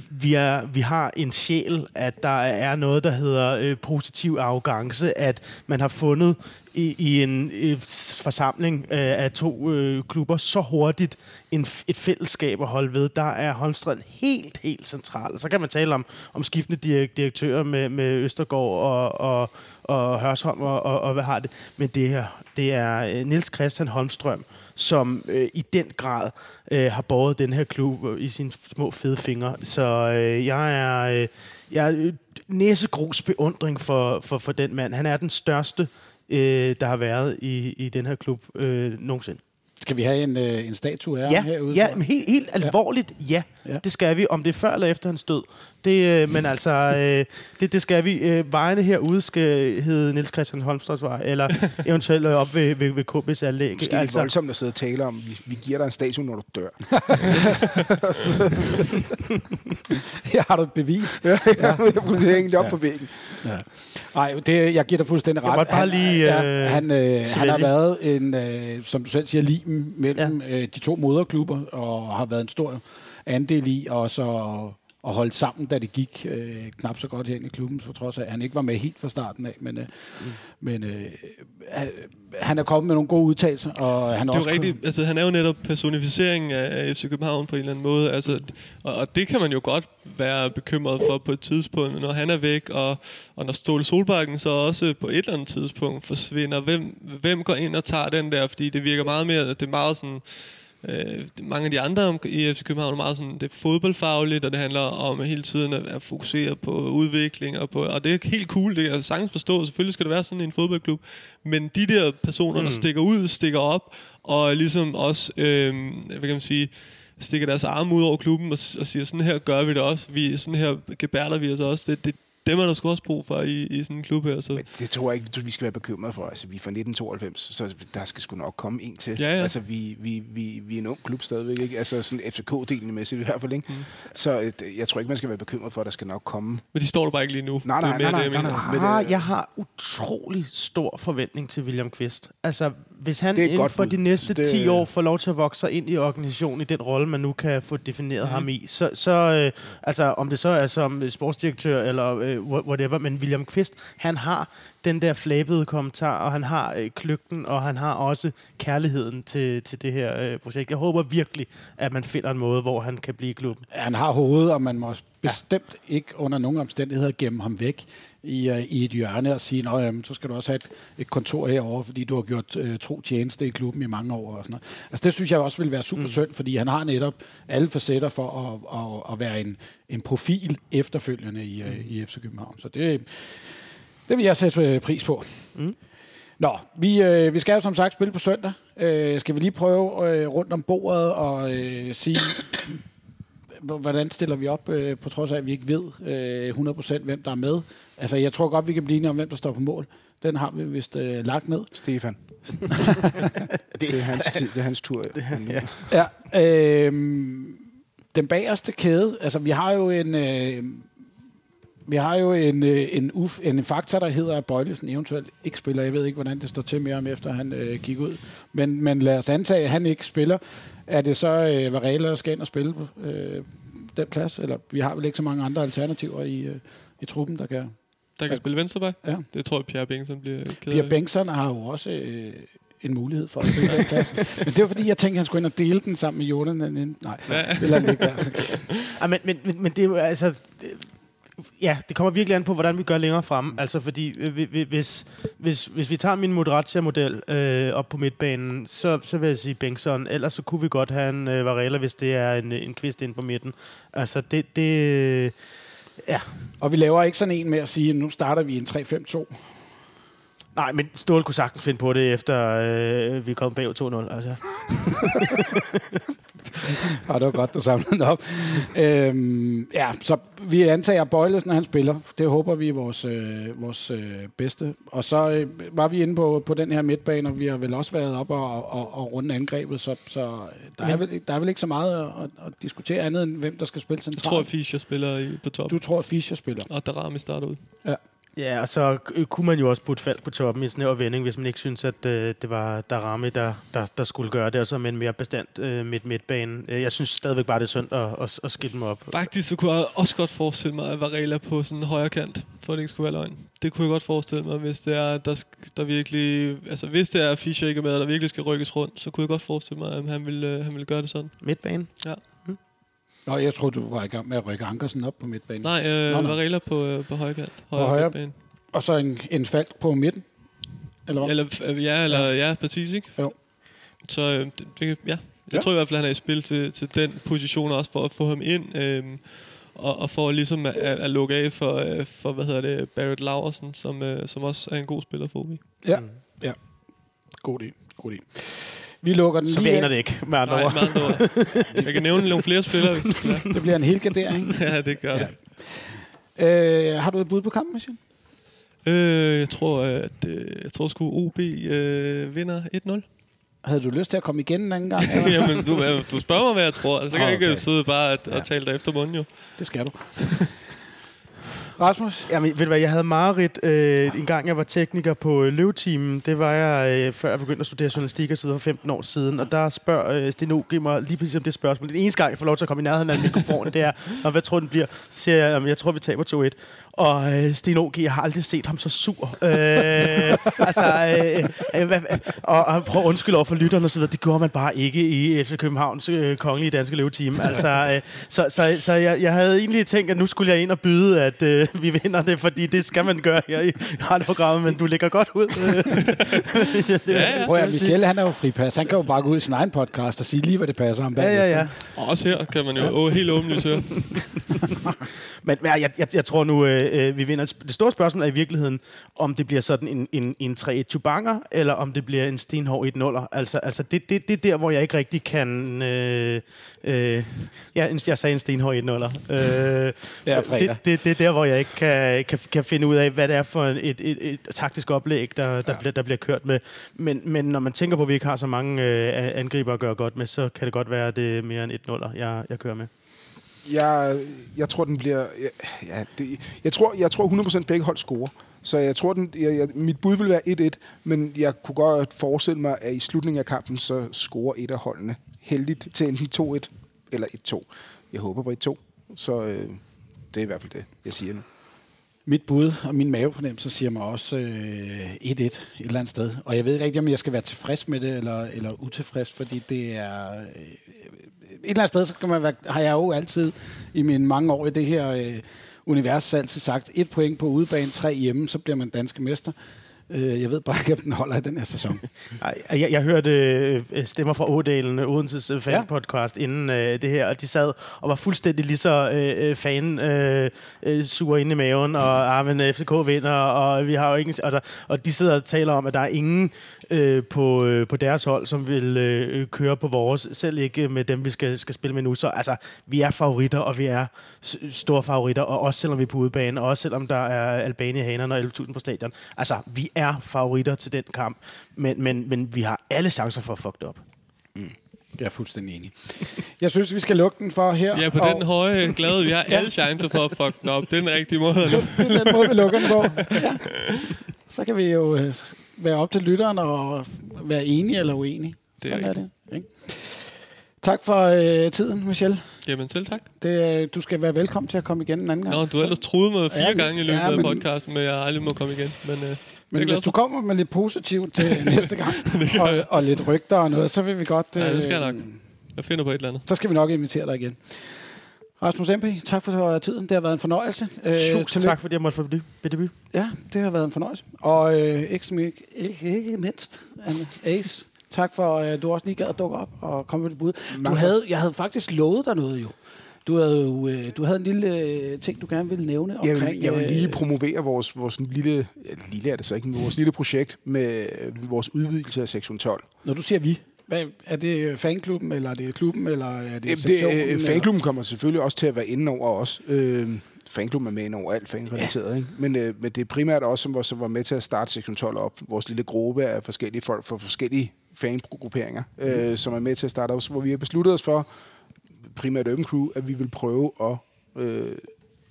vi, er, vi har en sjæl, at der er noget, der hedder øh, positiv arrogance, at man har fundet i, i en øh, forsamling øh, af to øh, klubber så hurtigt en, et fællesskab at holde ved. Der er Holmstrand helt, helt central. Så kan man tale om, om skiftende direk- direktører med, med Østergaard og, og, og Hørsholm og, og, og hvad har det. Men det her, det er øh, Nils Christian Holmstrøm, som øh, i den grad øh, har båret den her klub øh, i sine små fede fingre. Så øh, jeg er, øh, jeg er øh, næsegrus beundring for, for, for den mand. Han er den største, øh, der har været i, i den her klub øh, nogensinde. Skal vi have en, øh, en statue af Ja, ham herude? ja men helt, helt alvorligt, ja. Ja. ja. Det skal vi. Om det er før eller efter hans død. Det, øh, men altså, øh, det, det skal vi. Øh, vejene herude skal hedde Niels Christian Holmstrømsvej, eller eventuelt op ved, ved, ved KB's anlæg. Måske altså. lidt voldsomt at sidde og tale om, vi, vi giver dig en statue, når du dør. Her har du et bevis. ja, jeg prøver at hænge det op Ja. på væggen. Nej, det, jeg giver dig fuldstændig Jeg ret. måtte bare han, lige, ja, øh, han, øh, han har været en, øh, som du selv siger, limen mellem ja. øh, de to moderklubber, og har været en stor andel i også at, at holde sammen, da det gik øh, knap så godt hen i klubben, så trods af, at han ikke var med helt fra starten af. Men, øh, mm. men øh, han- er kommet med nogle gode udtalelser, og han Det er også jo rigtigt, kun- altså han er jo netop personificeringen af af FC København på en eller anden måde, altså, og, og det kan man jo godt være bekymret for på et tidspunkt, når han er væk, og, og når Ståle Solbakken så også på et eller andet tidspunkt forsvinder, hvem, hvem går ind og tager den der, fordi det virker meget mere, det er meget sådan, Øh, mange af de andre i FC København er meget sådan, det er fodboldfagligt, og det handler om hele tiden at, at fokusere på udvikling, og, på, og det er helt cool, det kan jeg sagtens forstå, selvfølgelig skal det være sådan i en fodboldklub, men de der personer, mm. der stikker ud, stikker op, og ligesom også, øh, hvad kan man sige, stikker deres arme ud over klubben og, og siger, sådan her gør vi det også, vi, sådan her gebærder vi os også, det, det, dem er der sgu også brug for i, i sådan en klub her. Så. Men det tror jeg ikke, vi skal være bekymrede for. Altså, vi er fra 1992, så der skal sgu nok komme en til. Ja, ja. Altså, vi, vi, vi, vi er en ung klub stadigvæk, ikke? Altså, sådan FCK-delen mæssigt i hvert fald, ikke? Mm. Så øh, jeg tror ikke, man skal være bekymret for, at der skal nok komme. Men de står der bare ikke lige nu. Nej, nej, nej, jeg nej, mener. nej. Men, har, øh, jeg har utrolig stor forventning til William Kvist. Altså, hvis han Det er inden godt for de næste Det- 10 år får lov til at vokse sig ind i organisationen, i den rolle, man nu kan få defineret mm. ham i, så, så øh, altså, om det så er som sportsdirektør eller øh, wha- whatever, men William Kvist, han har den der flabede kommentar, og han har øh, kløgten, og han har også kærligheden til, til det her øh, projekt. Jeg håber virkelig, at man finder en måde, hvor han kan blive i klubben. Han har hovedet, og man må bestemt ikke under nogen omstændigheder gemme ham væk i, uh, i et hjørne og sige, at så skal du også have et, et kontor herovre, fordi du har gjort uh, tro tjeneste i klubben i mange år. Og sådan noget. Altså, det synes jeg også vil være super mm. synd, fordi han har netop alle facetter for at, at, at være en, en profil efterfølgende i, uh, i FC København. Så det, det vil jeg sætte øh, pris på. Mm. Nå, vi, øh, vi skal jo som sagt spille på søndag. Øh, skal vi lige prøve øh, rundt om bordet og øh, sige, hvordan stiller vi op, øh, på trods af, at vi ikke ved øh, 100% hvem der er med. Altså, jeg tror godt, vi kan blive enige om, hvem der står på mål. Den har vi vist øh, lagt ned. Stefan. det, er hans, tid- det er hans tur. ja. Ja, øh, den bagerste kæde, altså vi har jo en, øh, Vi har jo en, øh, en, uf, en faktor, der hedder, at Bøjlesen eventuelt ikke spiller. Jeg ved ikke, hvordan det står til med ham, efter han øh, gik ud. Men, men lad os antage, at han ikke spiller. Er det så øh, Varela, der skal ind og spille øh, den plads? Eller vi har vel ikke så mange andre alternativer i, øh, i truppen, der kan... Der kan spille venstreback. Ja. Det tror jeg, Pierre Bengtsson bliver ked Pierre af. Bengtsson har jo også øh, en mulighed for at spille den plads. Men det var fordi, jeg tænkte, at han skulle ind og dele den sammen med inden- Nej, Ja. vil han ikke der. Ja, men, men, men, men det er jo altså... Det, ja, det kommer virkelig an på, hvordan vi gør længere fremme. Altså, fordi øh, hvi- hvi- hvis, hvis, hvis vi tager min Moderatia-model øh, op på midtbanen, så, så vil jeg sige Bengtsson. Ellers så kunne vi godt have en øh, Varela, hvis det er en, en kvist ind på midten. Altså, det... det ja. Og vi laver ikke sådan en med at sige, at nu starter vi en 3-5-2. Nej, men Ståle kunne sagtens finde på det, efter øh, vi kom bag 2-0. Altså. Ja, det var godt, du samlede den op. øhm, ja, så vi antager Bøjlesen, når han spiller. Det håber vi er vores, øh, vores øh, bedste. Og så øh, var vi inde på, på den her midtbane, og vi har vel også været op og, og, og runde angrebet, så, så der, er vel, der er vel ikke så meget at, at, diskutere andet, end hvem der skal spille Jeg tror, at centralt. Fischer spiller i, på top. Du tror, at Fischer spiller. Og Darami starter ud. Ja, og så øh, kunne man jo også putte fald på toppen i en snæver vending, hvis man ikke synes, at øh, det var Darami, der, der, der skulle gøre det, og så med en mere bestandt øh, midt midtbane. Øh, Jeg synes stadigvæk bare, det er synd at, at, at skille dem op. Faktisk så kunne jeg også godt forestille mig, at Varela på sådan en højre kant, for at det ikke skulle være løgn. Det kunne jeg godt forestille mig, hvis det er, der, der virkelig, altså hvis det er, Fischer ikke er med, og der virkelig skal rykkes rundt, så kunne jeg godt forestille mig, at han ville, øh, han ville gøre det sådan. Midtbane? Nå, jeg troede, du var i gang med at rykke Ankersen op på midtbanen. Nej, øh, Nå. Varela på, øh, på højre kant. højre- midtbane. Og så en, en falk på midten. Eller hvad? Eller, øh, ja, eller ja, ja præcis, ikke? Jo. Så øh, det, det, ja, jeg Ja. tror i hvert fald, han er i spil til, til den position også, for at få ham ind, øhm, og, og for ligesom at, at lukke af for, øh, for, hvad hedder det, Barrett Laversen, som, øh, som også er en god spiller for OB. Ja, ja. God idé. God idé. Vi lukker den Så vi lige aner af. det ikke, med andre Nej, ord. med andre ord. Jeg kan nævne nogle flere spillere, hvis det skal være. Det bliver en hel gardering. Ja, det gør Ja. det. Øh, har du et bud på kampen, Michel? Øh, jeg tror, at øh, jeg tror sgu OB øh, vinder 1-0. Havde du lyst til at komme igen en anden gang? Jamen, du, du spørger mig, hvad jeg tror. Så kan Ah, jeg ikke okay. sidde bare at, Ja. og tale dig efter munden, jo. Det skal du. Rasmus? Jamen, ved du hvad, jeg havde mareridt øh, en gang, jeg var tekniker på øh, Det var jeg, øh, før jeg begyndte at studere journalistik og så videre for 15 år siden. Og der spørger øh, Steno O. mig lige præcis om det spørgsmål. Den eneste gang, jeg får lov til at komme i nærheden af mikrofonen, det er, hvad tror du, den bliver? Så siger jeg, "Jamen, jeg tror, vi taber 2-1. Og øh, Sten O. jeg har aldrig set ham så sur. Øh, altså, øh, øh, og, og prøv at undskylde over for lytterne og så videre. Det gjorde man bare ikke i FC Københavns øh, kongelige danske løveteam. Altså, øh, så så, så jeg, jeg havde egentlig tænkt, at nu skulle jeg ind og byde, at øh, vi vinder det, fordi det skal man gøre her i radioprogrammet, men du ligger godt ud. Ja, ja. Prøv at Michel, han er jo fripas. Han kan jo bare gå ud i sin egen podcast og sige lige, hvad det passer ham Ja, bagefter. ja, ja. Og også her kan man jo ja. helt åbenlyst høre. Men, men jeg, jeg, jeg tror nu, øh, øh, vi vinder. Det store spørgsmål er i virkeligheden, om det bliver sådan en, en, en 3-1 chubanger, eller om det bliver en stenhård 1-0'er. Altså, altså det, det, det er der, hvor jeg ikke rigtig kan... Øh, øh, ja, jeg sagde en stenhård 1-0'er. Øh, er fredag. det, det, det er der, hvor jeg ikke kan, kan, kan finde ud af, hvad det er for et, et, et, et taktisk oplæg, der, der, Ja. bliver, der bliver kørt med. Men, men når man tænker på, at vi ikke har så mange øh, angriber at gøre godt med, så kan det godt være, at det er mere end 1-0'er, jeg, jeg kører med. Jeg, jeg tror, den bliver... Ja, ja, det, jeg, tror, jeg tror 100% begge hold scorer. Så jeg tror, den, jeg, jeg, mit bud vil være 1-1, men jeg kunne godt forestille mig, at i slutningen af kampen, så scorer et af holdene heldigt til enten 2-1 eller 1-2. Jeg håber på 1-2, så øh, det er i hvert fald det, jeg siger nu. Mit bud og min mavefornemmelse siger mig også øh, 1-1 et eller andet sted. Og jeg ved ikke rigtig, om jeg skal være tilfreds med det, eller, eller utilfreds, fordi det er... Øh, et eller andet sted, så kan man være, har jeg jo altid i mine mange år i det her øh, univers altid sagt, et point på udebane, tre hjemme, så bliver man danske mester. Øh, jeg ved bare ikke, om den holder i den her sæson. Ej, jeg, jeg hørte øh, stemmer fra Ådalen, Odenses øh, fan-podcast, inden øh, det her, og de sad og var fuldstændig lige så øh, øh, fan øh, øh, sure inde i maven, og ah, men øh, FCK vinder, og vi har jo ingen... Altså, og de sidder og taler om, at der er ingen øh, på, øh, på deres hold, som vil øh, køre på vores, selv ikke med dem, vi skal, skal spille med nu. Så altså, vi er favoritter, og vi er store favoritter, og også selvom vi er på udebane, og også selvom der er Albania-hanerne og 11.000 på stadion. Altså, vi er favoritter til den kamp, men, men, men vi har alle chancer for at fuck det op. Jeg er fuldstændig enig. Jeg synes, vi skal lukke den for her. Ja, på og den høje glade, vi har alle chancer for at fuck den op. Det er den rigtige måde. Det er den måde, vi lukker den på. Ja. Så kan vi jo øh, være op til lytteren og være enige eller uenige. Det er Sådan er det. Ikke? Tak for øh, tiden, Michelle. Jamen selv tak. Det, øh, du skal være velkommen til at komme igen en anden gang. Nå, du har ellers truet mig fire Ja, gange i løbet ja, men- af podcasten, men jeg aldrig må komme igen. Men, øh, Men hvis du kommer med lidt positivt til næste gang, og, og lidt rygter og noget, så vil vi godt... Ja, det skal jeg øh, nok. Jeg finder på et eller andet. Så skal vi nok invitere dig igen. Rasmus MP, tak for tiden. Det har været en fornøjelse. Øh, Tusind tak, fordi jeg måtte få debut. Ja, det har været en fornøjelse. Og øh, ikke, ikke, ikke, mindst, Anne Ace, tak for, at du også lige gad at dukke op og komme med det bud. Du havde, jeg havde faktisk lovet dig noget jo. Du havde, jo, øh, du havde en lille øh, ting, du gerne ville nævne Jeg omkring... vil, jeg vil lige øh, promovere vores, vores lille, ja, lille er det så ikke, men vores lille projekt med øh, vores udvidelse af sektion 12. Når du siger vi, hvad, er det fanklubben, eller er det klubben, eller er det Det, øh, fanklubben kommer selvfølgelig også til at være inde over os. Øh, fanklubben er med ind over alt fanrelateret, ja. ikke? Men, øh, men det er primært også, som var, som var med til at starte sektion 12 op. Vores lille gruppe af forskellige folk fra forskellige fangrupperinger, mm. øh, som er med til at starte op, hvor vi har besluttet os for, primært Urban Crew, at vi vil prøve at, øh,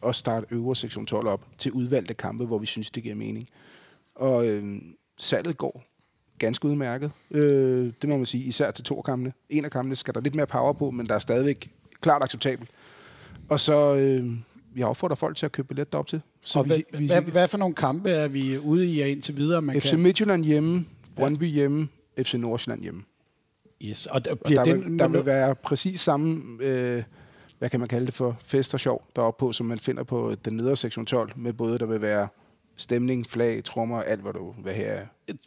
at starte øvre sektion 12 op til udvalgte kampe, hvor vi synes, det giver mening. Og øh, salget går ganske udmærket. Øh, det må man sige, især til to kampene. En af kampene skal der lidt mere power på, men der er stadigvæk klart acceptabelt. Og så, øh, jeg opfordrer folk til at købe billet derop til. Så Og vi, hvad, vi, hvad, hvad for nogle kampe er vi ude i indtil videre, man FC kan... Midtjylland hjemme, Brøndby hjemme, FC Nordsjælland hjemme. Yes. Og der, Og bliver der, den, vil, der vil være præcis samme, øh, hvad kan man kalde det for, fest og sjov deroppe på, som man finder på den nedre sektion 12, med både der vil være stemning, flag, trommer, alt hvad du vil have.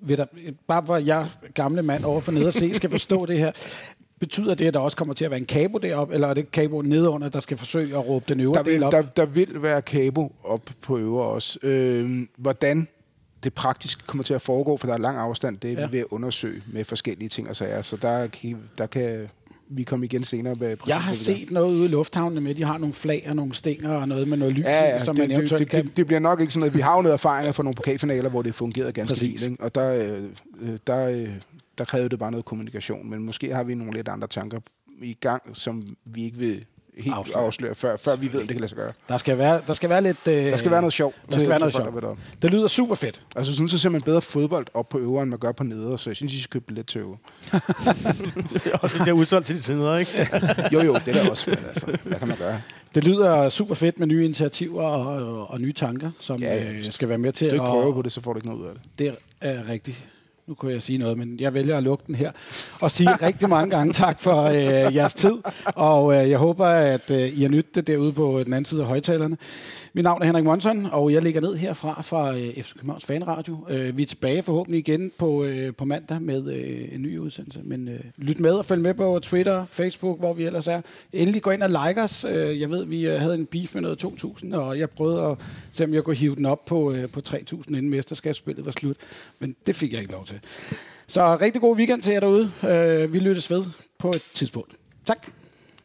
vil der, bare at jeg, gamle mand over for nede og se, skal forstå det her. Betyder det, at der også kommer til at være en kabo deroppe, eller er det kabo nedenunder, der skal forsøge at råbe den øvre Der vil, del op? der, der vil være kabo op på øvre også. Øh, hvordan det praktisk kommer til at foregå, for der er lang afstand, det er Ja. vi ved at undersøge med forskellige ting og sager. Så der, der kan vi komme igen senere med jeg har set noget ude i lufthavnen med, de har nogle flag og nogle stænger og noget med noget lys, Ja, ja som det, man eventuelt det, kan... det, det bliver nok ikke sådan noget. Vi har jo noget erfaringer fra nogle pokalfinaler, hvor det fungerede ganske Præcis. fint. Ikke? Og der, øh, øh, der, øh, der krævede det bare noget kommunikation. Men måske har vi nogle lidt andre tanker i gang, som vi ikke vil helt Afsløre. afsløre, før, før vi ved, om det kan lade sig gøre. Der skal være, der skal være lidt... Øh, Der skal være noget sjov. Der skal være noget sjov. Det lyder super fedt. Altså, jeg synes, så ser man bedre fodbold op på øvre, end man gør på neder, så jeg synes, I skal købe billet til øvre. Og det er udsolgt til de tider, ikke? Jo, jo, det er der også, men altså, hvad kan man gøre? Det lyder super fedt med nye initiativer og, og, og nye tanker, som Ja, ja, øh, skal være med til Hvis du ikke at... prøver på det, så får du ikke noget ud af det. Det er rigtigt. Nu kunne jeg sige noget, men jeg vælger at lukke den her. Og sige rigtig mange gange tak for øh, jeres tid. Og øh, jeg håber, at øh, I har nyttet det derude på den anden side af højtalerne. Mit navn er Henrik Monson, og jeg ligger ned herfra fra øh, FC Københavns Fanradio. Øh, vi er tilbage forhåbentlig igen på, øh, på mandag med øh, en ny udsendelse. Men øh, lyt med og følg med på Twitter, Facebook, hvor vi ellers er. Endelig gå ind og like os. Øh, jeg ved, vi øh, havde en beef med noget 2.000, og jeg prøvede at se, om jeg kunne hive den op på, øh, på 3.000, inden mesterskabsspillet var slut. Men det fik jeg ikke lov til. Så rigtig god weekend til jer derude. Øh, vi lyttes ved på et tidspunkt. Tak.